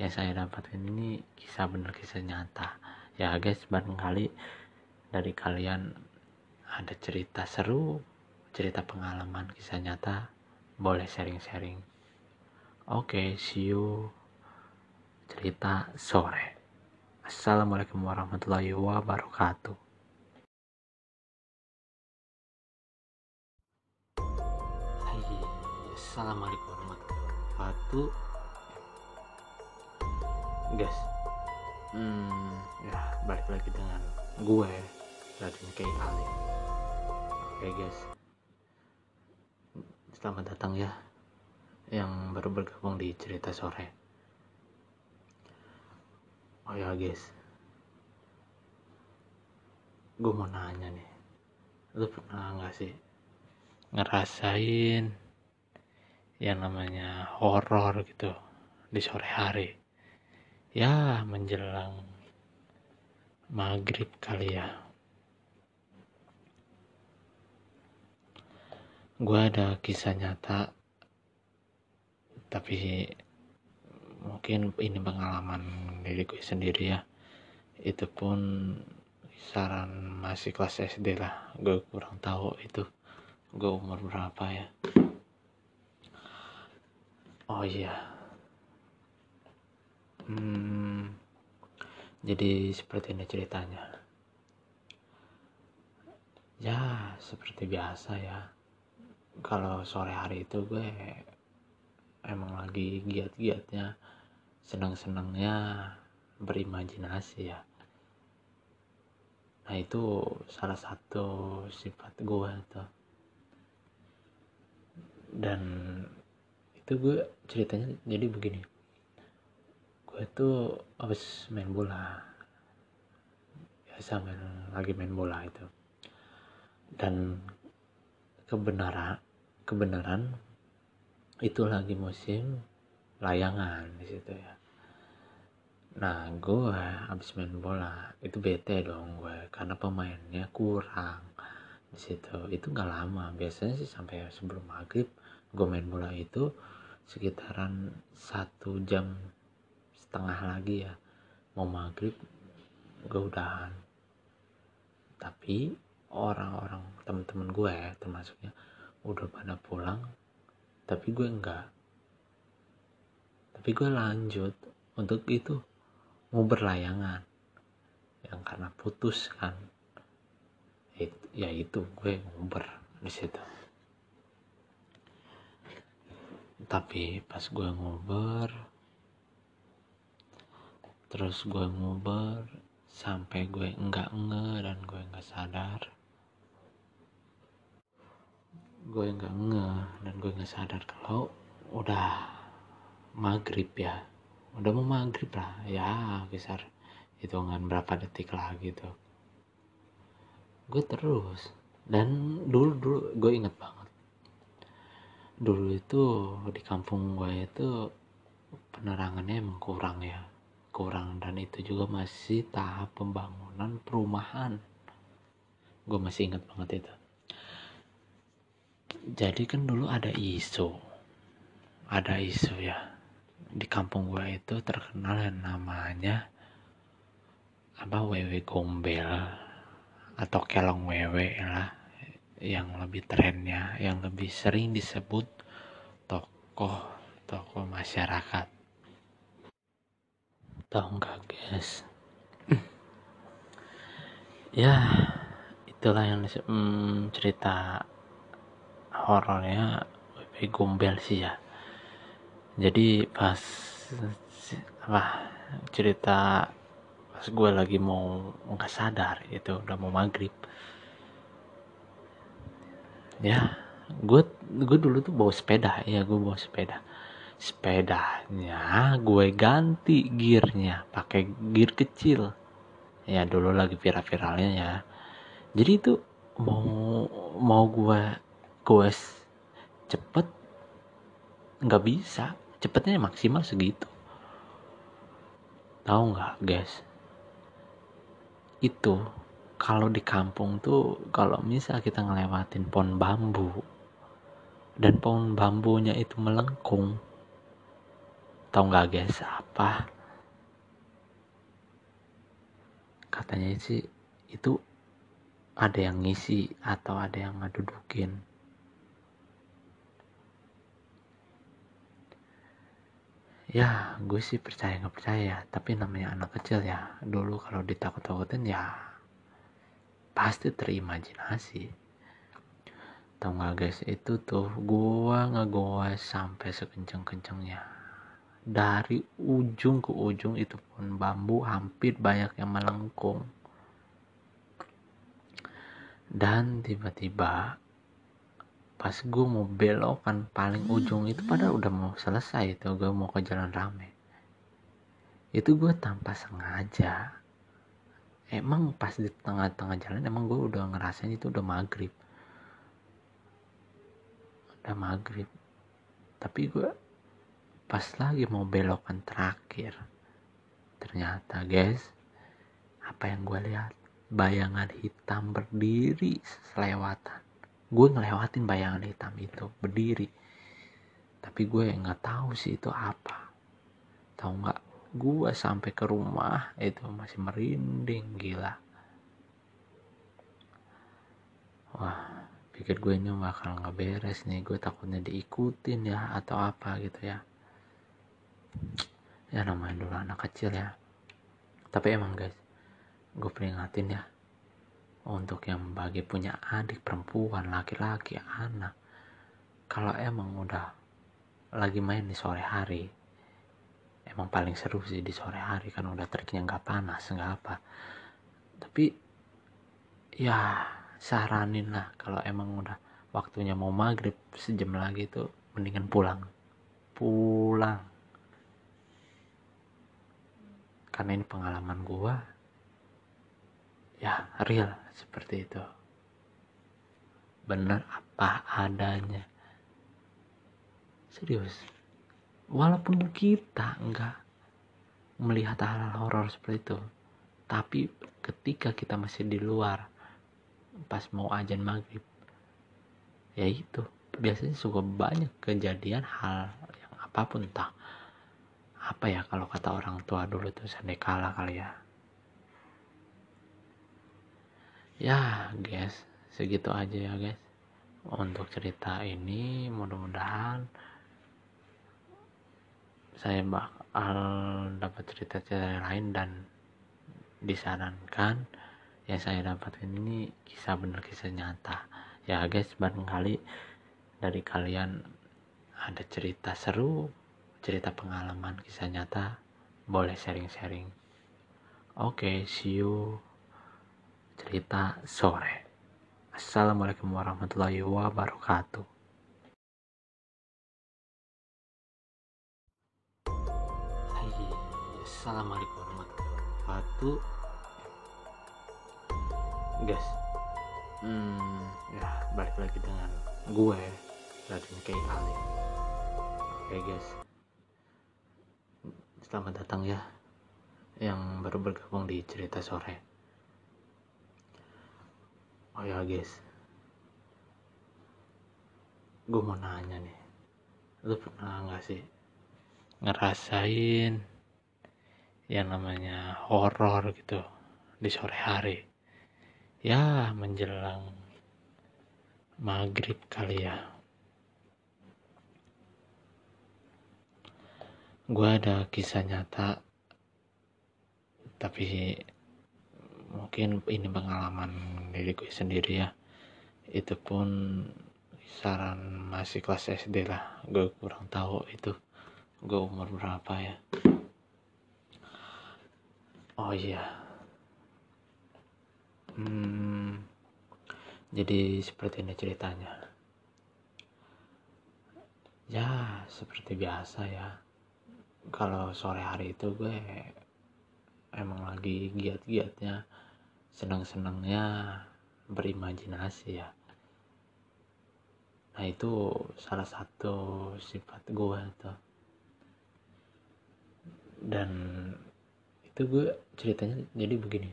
yang saya dapatkan ini kisah benar kisah nyata. Ya guys barangkali dari kalian ada cerita seru cerita pengalaman kisah nyata boleh sharing-sharing. Oke okay, see you cerita sore. Assalamualaikum warahmatullahi wabarakatuh. Hai assalamualaikum warahmatullahi wabarakatuh. Guys hmm ya balik lagi dengan gue Raden K. Ali oke guys. Selamat datang ya yang baru bergabung di cerita sore oh ya guys. Gue mau nanya nih. Lu pernah nggak sih ngerasain yang namanya horor gitu di sore hari? Ya menjelang maghrib kali ya. Gue ada kisah nyata tapi mungkin ini pengalaman diri gue sendiri ya. Itu pun kisaran masih kelas SD lah. Gue kurang tahu itu. Gue umur berapa ya. Oh iya. Hmm, jadi seperti ini ceritanya. Ya seperti biasa ya. Kalau sore hari itu gue emang lagi giat-giatnya senang-senangnya berimajinasi ya. Nah itu salah satu sifat gue tuh. Dan itu gue ceritanya jadi begini. Gue tuh habis main bola. Biasa main lagi main bola itu. Dan kebenaran kebenaran itu lagi musim layangan di situ ya. Nah gue habis main bola itu bete dong gue karena pemainnya kurang di situ. Itu nggak lama biasanya sih sampai sebelum maghrib gue main bola itu sekitaran satu jam setengah lagi ya. Mau maghrib gue udahan. Tapi orang-orang temen-temen gue ya, termasuknya udah pada pulang. Tapi gue enggak tapi gue lanjut untuk itu mau berlayangan. Yang karena putus kan. Ya itu gue nguber di situ. Tapi pas gue nguber terus gue nguber sampai gue enggak nge dan gue enggak sadar. Gue nggak nge dan gue nggak sadar kalau udah maghrib ya. Udah mau maghrib lah. Ya besar. Hitungan berapa detik lagi tuh gue terus. Dan dulu dulu gue inget banget. Dulu itu di kampung gue itu penerangannya emang kurang ya. Kurang. Dan itu juga masih tahap pembangunan perumahan. Gue masih inget banget itu. Jadi kan dulu ada isu. Ada isu ya di kampung gue itu terkenal yang namanya apa wewe gombel atau kelong wewe lah yang lebih trennya yang lebih sering disebut tokoh tokoh masyarakat. Tahu nggak guys? Ya itulah yang hmm, cerita horornya WP Gombel sih ya jadi pas apa cerita pas gue lagi mau nggak sadar itu udah mau maghrib. Ya gue gue dulu tuh bawa sepeda ya gue bawa sepeda. Sepedanya gue ganti gearnya pakai gear kecil. Ya dulu lagi viral-viralnya ya. Jadi itu mau mau gue goes cepet nggak bisa. Cepetnya maksimal segitu. Tahu nggak guys? Itu kalau di kampung tuh kalau misal kita ngelewatin pohon bambu dan pohon bambunya itu melengkung tahu nggak guys apa? Katanya sih itu ada yang ngisi atau ada yang ngedudukin ya gue sih percaya nggak percaya ya. Tapi namanya anak kecil ya dulu kalau ditakut-takutin ya pasti terimajinasi tau gak guys itu tuh gua ngegoes sampai sekenceng-kencengnya. Dari ujung ke ujung itu pun bambu hampir banyak yang melengkung. Dan tiba-tiba pas gue mau belok kan paling ujung itu pada udah mau selesai itu gue mau ke jalan rame. Itu gue tanpa sengaja. Emang pas di tengah-tengah jalan emang gue udah ngerasain itu udah maghrib. Udah maghrib. Tapi gue pas lagi mau belokan terakhir ternyata guys apa yang gue lihat? Bayangan hitam berdiri selewatan gue ngelewatin bayangan hitam itu berdiri. Tapi gue nggak tahu sih itu apa. Tahu nggak? Gue sampai ke rumah itu masih merinding gila. Wah pikir gue ini bakal nggak beres nih. Gue takutnya diikutin ya atau apa gitu ya. Ya namanya dulu anak kecil ya. Tapi emang guys gue peringatin ya untuk yang bagi punya adik perempuan laki-laki anak. Kalau emang udah lagi main di sore hari emang paling seru sih di sore hari kan udah teriknya nggak panas nggak apa. Tapi ya saranin lah kalau emang udah waktunya mau maghrib sejam lagi tuh mendingan pulang. Pulang. Karena ini pengalaman gua ya real seperti itu. Benar apa adanya. Serius. Walaupun kita enggak melihat hal-hal horor seperti itu tapi ketika kita masih di luar pas mau ajan maghrib ya itu. Biasanya suka banyak kejadian hal yang apa pun entah apa ya kalau kata orang tua dulu itu sandekala kali ya ya guys segitu aja ya guys. Untuk cerita ini mudah-mudahan saya bakal dapat cerita-cerita lain dan disarankan yang saya dapatkan ini kisah benar kisah nyata. Ya guys barangkali dari kalian ada cerita seru cerita pengalaman kisah nyata boleh sharing-sharing. Oke okay, see you cerita sore. Assalamualaikum warahmatullahi wabarakatuh. Hai, Assalamualaikum warahmatullahi wabarakatuh. Guys, hmm, ya balik lagi dengan gue Raden K. Ali. Oke guys, selamat datang ya yang baru bergabung di cerita sore oh ya guys. Gue mau nanya nih. Lu pernah nggak sih ngerasain yang namanya horor gitu di sore hari? Ya menjelang maghrib kali ya. Gue ada kisah nyata tapi mungkin ini pengalaman diri gue sendiri ya. Itu pun saran masih kelas SD lah. Gue kurang tahu itu. Gue umur berapa ya. Oh iya. Hmm, jadi seperti ini ceritanya. Ya seperti biasa ya. Kalau sore hari itu gue emang lagi giat-giatnya senang-senangnya berimajinasi ya. Nah itu salah satu sifat gue tuh. Dan itu gue ceritanya jadi begini.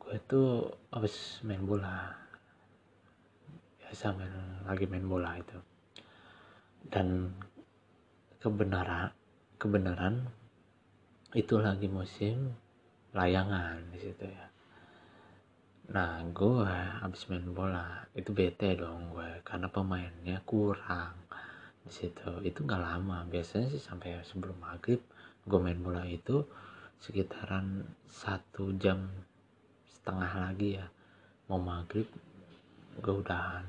Gue tuh habis main bola. Biasa main lagi main bola itu. Dan kebenaran kebenaran itu lagi musim layangan di situ ya. Nah gue abis main bola itu bete dong gue karena pemainnya kurang di situ. Itu nggak lama biasanya sih sampai sebelum maghrib gue main bola itu sekitaran satu jam setengah lagi ya. Mau maghrib gue udahan.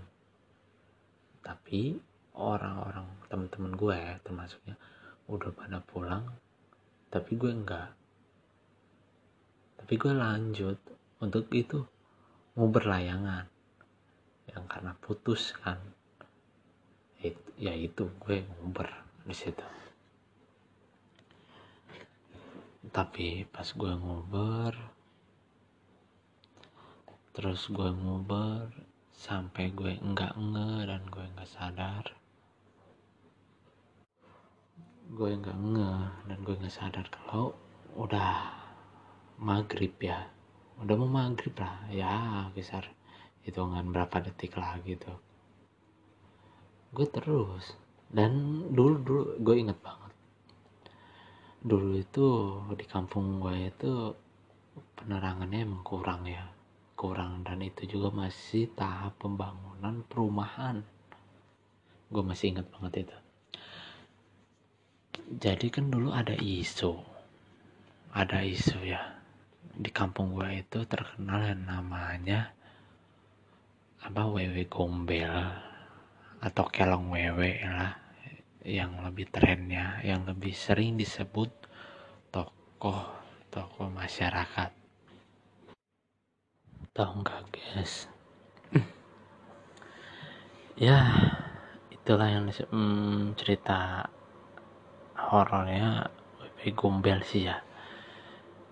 Tapi orang-orang teman-teman gue ya termasuknya udah pada pulang. Tapi gue enggak tapi gue lanjut untuk itu mau berlayangan. Yang karena putus kan. Ya itu gue nguber di situ. Tapi pas gue nguber terus gue nguber sampai gue enggak nge dan gue enggak sadar. Gue enggak nge dan gue enggak sadar kalau udah maghrib ya. Udah mau maghrib lah. Ya besar. Hitungan berapa detik lah gitu. Gue terus. Dan dulu dulu gue inget banget. Dulu itu di kampung gue itu penerangannya emang kurang ya. Kurang dan itu juga masih tahap pembangunan perumahan. Gue masih inget banget itu. Jadi kan dulu ada isu. Ada isu ya di kampung gue itu terkenal yang namanya apa wewe gombel atau kelong wewe lah yang lebih trennya yang lebih sering disebut tokoh tokoh masyarakat. Tahu nggak guys? Ya itulah yang hmm, cerita horornya wewe gombel sih ya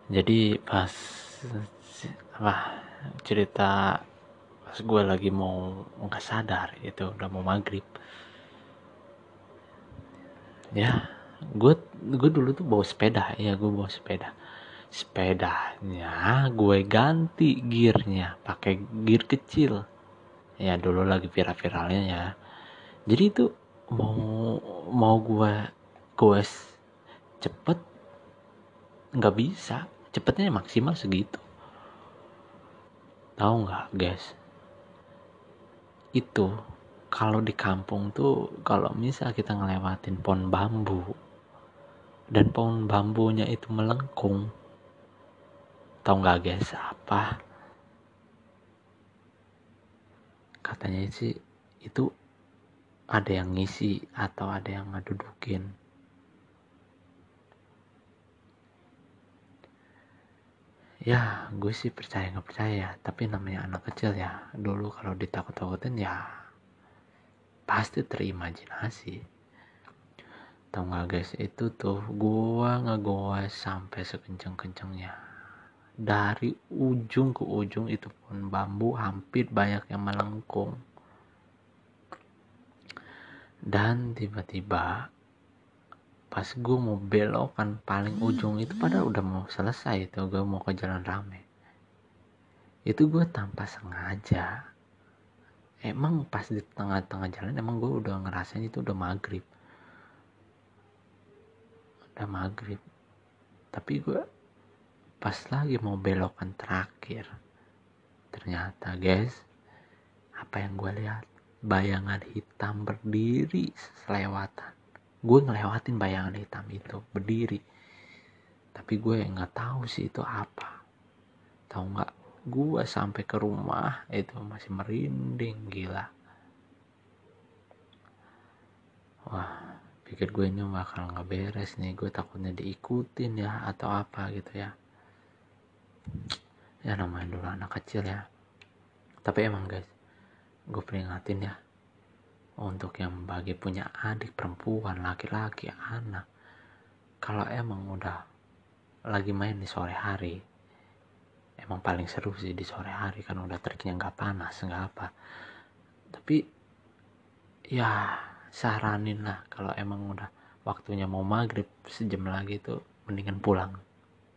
jadi pas apa cerita pas gue lagi mau nggak sadar itu udah mau maghrib. Ya gue gue dulu tuh bawa sepeda ya gue bawa sepeda. Sepedanya gue ganti gearnya pakai gear kecil. Ya dulu lagi viral-viralnya ya. Jadi itu mau mau gue gue cepet nggak bisa cepetnya maksimal segitu. Tahu nggak guys? Itu kalau di kampung tuh kalau misal kita ngelewatin pohon bambu dan pohon bambunya itu melengkung tahu nggak guys apa? Katanya sih itu ada yang ngisi atau ada yang ngedudukin ya gue sih percaya nggak percaya tapi namanya anak kecil ya dulu kalau ditakut-takutin ya pasti terimajinasi tau nggak guys itu tuh gua ngegoes sampai sekenceng-kencengnya. Dari ujung ke ujung itu pun bambu hampir banyak yang melengkung. Dan tiba-tiba pas gue mau belokan paling ujung itu pada udah mau selesai itu gue mau ke jalan rame. Itu gue tanpa sengaja. Emang pas di tengah-tengah jalan emang gue udah ngerasain itu udah maghrib. Udah maghrib. Tapi gue pas lagi mau belokan terakhir ternyata guys apa yang gue lihat? Bayangan hitam berdiri selewatan gue ngelewatin bayangan hitam itu berdiri. Tapi gue nggak tahu sih itu apa. Tahu nggak? Gue sampai ke rumah itu masih merinding gila. Wah pikir gue ini bakal nggak beres nih. Gue takutnya diikutin ya atau apa gitu ya. Ya namanya dulu anak kecil ya. Tapi emang guys gue peringatin ya untuk yang bagi punya adik perempuan laki-laki anak. Kalau emang udah lagi main di sore hari emang paling seru sih di sore hari kan udah teriknya nggak panas nggak apa. Tapi ya saranin lah kalau emang udah waktunya mau maghrib sejam lagi tuh mendingan pulang.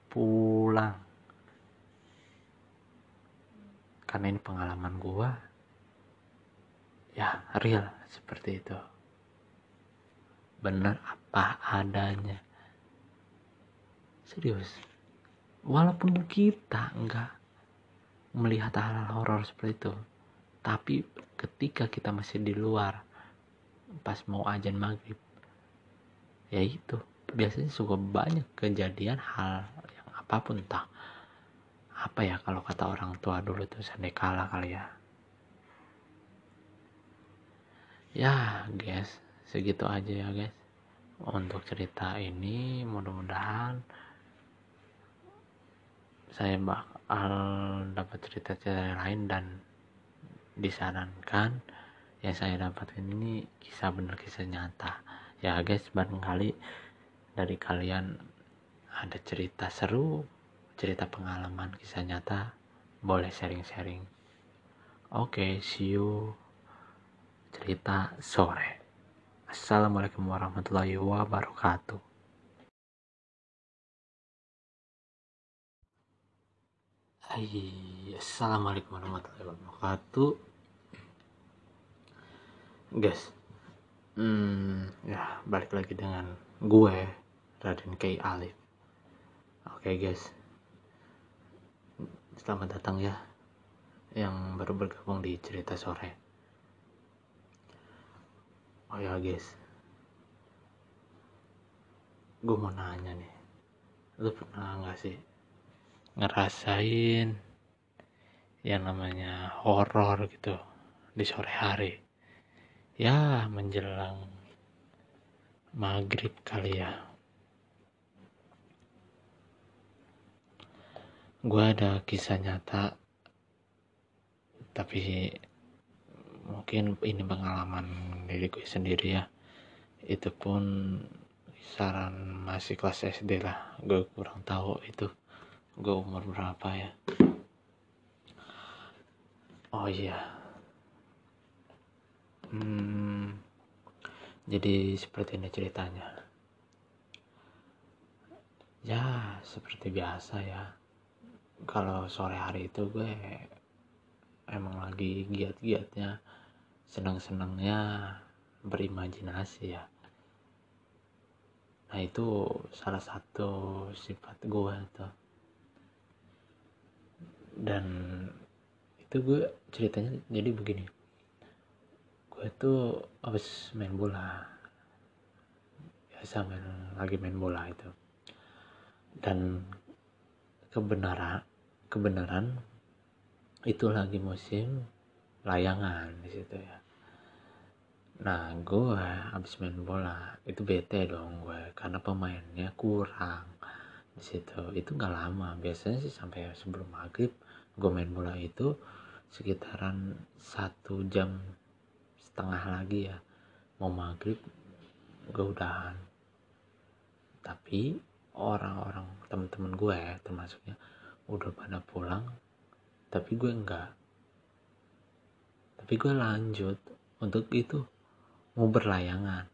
Pulang. Karena ini pengalaman gua ya real seperti itu. Benar apa adanya. Serius walaupun kita enggak melihat hal-hal horor seperti itu tapi ketika kita masih di luar pas mau ajan maghrib ya itu biasanya suka banyak kejadian hal yang apa pun entah apa ya kalau kata orang tua dulu tuh sandekala kali ya ya guys segitu aja ya guys. Untuk cerita ini mudah-mudahan saya bakal dapat cerita-cerita lain dan disarankan yang saya dapatkan ini kisah benar kisah nyata. Ya guys barangkali dari kalian ada cerita seru cerita pengalaman kisah nyata boleh sharing-sharing. Oke okay, see you cerita sore. Assalamualaikum warahmatullahi wabarakatuh. Hai, assalamualaikum warahmatullahi wabarakatuh. Guys hmm, ya balik lagi dengan gue Raden K. Alif. Oke guys. Selamat datang ya yang baru bergabung di cerita sore. Oh ya guys, gue mau nanya nih, lu pernah nggak sih ngerasain yang namanya horor gitu di sore hari? Ya menjelang maghrib kali ya. Gue ada kisah nyata tapi mungkin ini pengalaman diri gue sendiri ya. Itu pun kisaran masih kelas SD lah. Gue kurang tahu itu. Gue umur berapa ya. Oh iya. Hmm, jadi seperti ini ceritanya. Ya seperti biasa ya. Kalau sore hari itu gue emang lagi giat-giatnya senang-senangnya berimajinasi ya. Nah itu salah satu sifat gue tuh. Dan itu gue ceritanya jadi begini. Gue tuh habis main bola. Biasa main lagi main bola itu. Dan kebenaran kebenaran itu lagi musim layangan di situ ya. Nah gue habis main bola itu bete dong gue karena pemainnya kurang di situ. Itu nggak lama biasanya sih sampai sebelum maghrib gue main bola itu sekitaran satu jam setengah lagi ya. Mau maghrib gue udahan. Tapi orang-orang teman-teman gue ya termasuknya udah pada pulang tapi gue enggak. Tapi gue lanjut untuk itu mau berlayangan.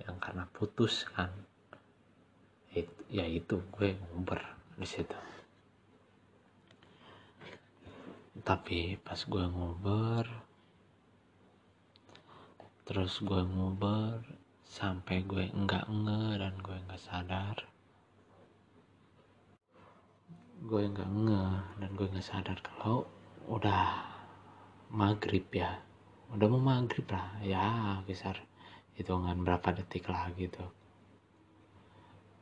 Yang karena putus kan. Ya itu gue nguber di situ. Tapi pas gue nguber terus gue nguber sampai gue enggak nge dan gue enggak sadar gue nggak nge dan gue nggak sadar kalau udah maghrib ya. Udah mau maghrib lah ya besar hitungan berapa detik lah gitu.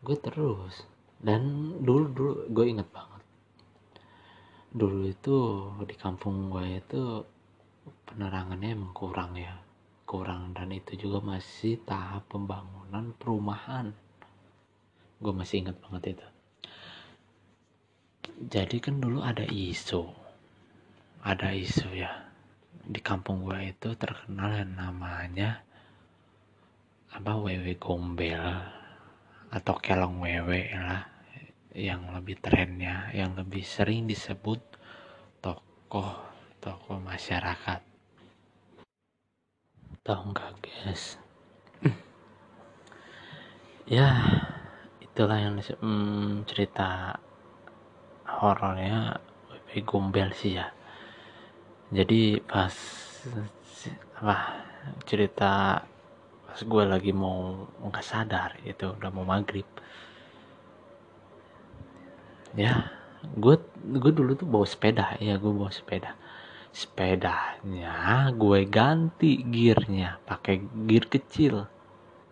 Gue terus dan dulu dulu gue inget banget. Dulu itu di kampung gue itu penerangannya emang kurang ya. Kurang dan itu juga masih tahap pembangunan perumahan. Gue masih inget banget itu jadi kan dulu ada isu. Ada isu ya. Di kampung gue itu terkenal yang namanya apa wewe gombel atau kelong wewe lah. Yang lebih trennya yang lebih sering disebut tokoh tokoh masyarakat. Tahu nggak guys? Ya itulah yang hmm, cerita horornya WP Gombel sih ya. Jadi pas apa cerita pas gue lagi mau nggak sadar itu udah mau maghrib. Ya gue gue dulu tuh bawa sepeda ya gue bawa sepeda. Sepedanya gue ganti gearnya pakai gear kecil.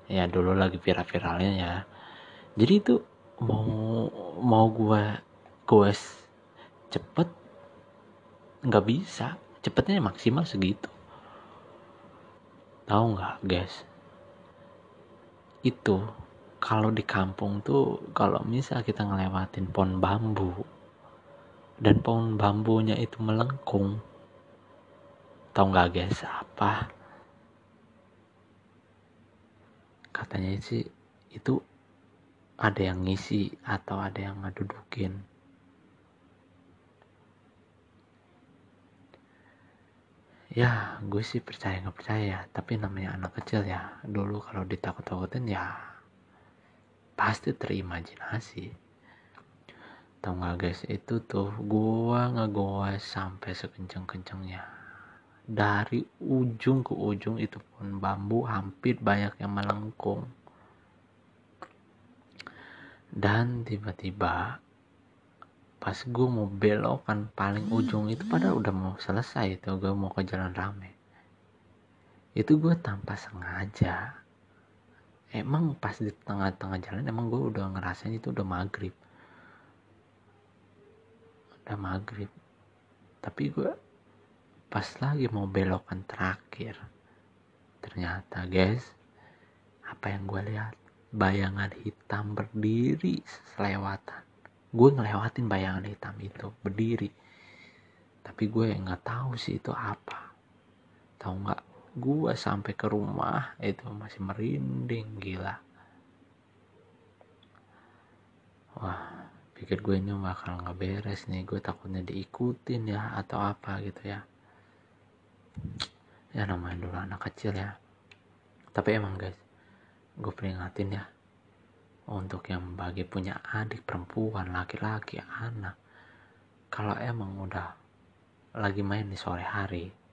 Ya dulu lagi viral-viralnya ya. Jadi itu mau mau gue gue cepet. Nggak bisa. Cepetnya maksimal segitu. Tahu nggak guys? Itu kalau di kampung tuh kalau misal kita ngelewatin pohon bambu dan pohon bambunya itu melengkung tahu nggak guys apa? Katanya sih itu ada yang ngisi atau ada yang ngedudukin ya gue sih percaya nggak percaya tapi namanya anak kecil ya dulu kalau ditakut-takutin ya pasti terimajinasi. Tau gak guys? Itu tuh gua ngegoes sampai sekenceng-kencengnya. Dari ujung ke ujung itu pun bambu hampir banyak yang melengkung. Dan tiba-tiba pas gue mau belokan paling ujung itu padahal udah mau selesai itu gue mau ke jalan rame. Itu gue tanpa sengaja. Emang pas di tengah-tengah jalan emang gue udah ngerasain itu udah maghrib. Udah maghrib. Tapi gue pas lagi mau belokan terakhir ternyata guys apa yang gue lihat? Bayangan hitam berdiri selewatan gue ngelewatin bayangan hitam itu berdiri. Tapi gue nggak tahu sih itu apa. Tahu nggak? Gua sampai ke rumah itu masih merinding gila. Wah pikir gue ini bakal nggak beres nih. Gue takutnya diikutin ya atau apa gitu ya. Ya namanya dulu anak kecil ya. Tapi emang guys gue peringatin ya untuk yang bagi punya adik perempuan laki-laki anak. Kalau emang udah lagi main di sore hari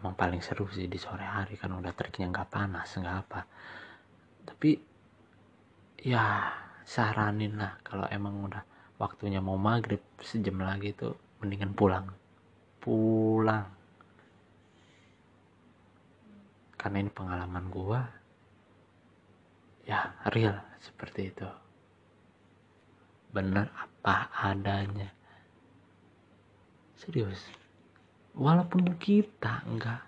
emang paling seru sih di sore hari kan udah triknya nggak panas nggak apa. Tapi ya saranin lah kalau emang udah waktunya mau maghrib sejam lagi tuh mendingan pulang. Pulang. Karena ini pengalaman gua ya real seperti itu. Bener apa adanya. Serius walaupun kita enggak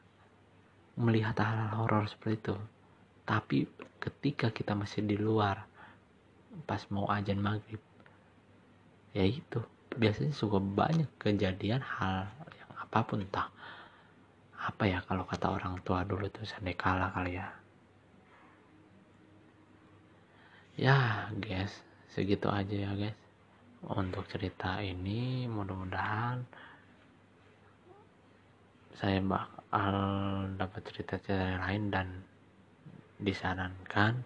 melihat hal-hal horor seperti itu tapi ketika kita masih di luar pas mau ajan maghrib ya itu biasanya suka banyak kejadian hal yang apa pun entah apa ya kalau kata orang tua dulu tuh sandekala kali ya ya guys segitu aja ya guys. Untuk cerita ini mudah-mudahan saya bakal dapat cerita-cerita lain dan disarankan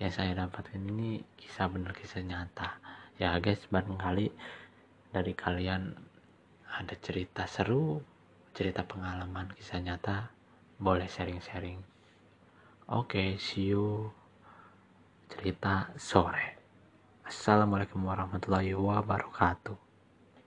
yang saya dapatkan ini kisah benar kisah nyata. Ya guys barangkali dari kalian ada cerita seru cerita pengalaman kisah nyata boleh sharing-sharing. Oke okay, see you cerita sore. Assalamualaikum warahmatullahi wabarakatuh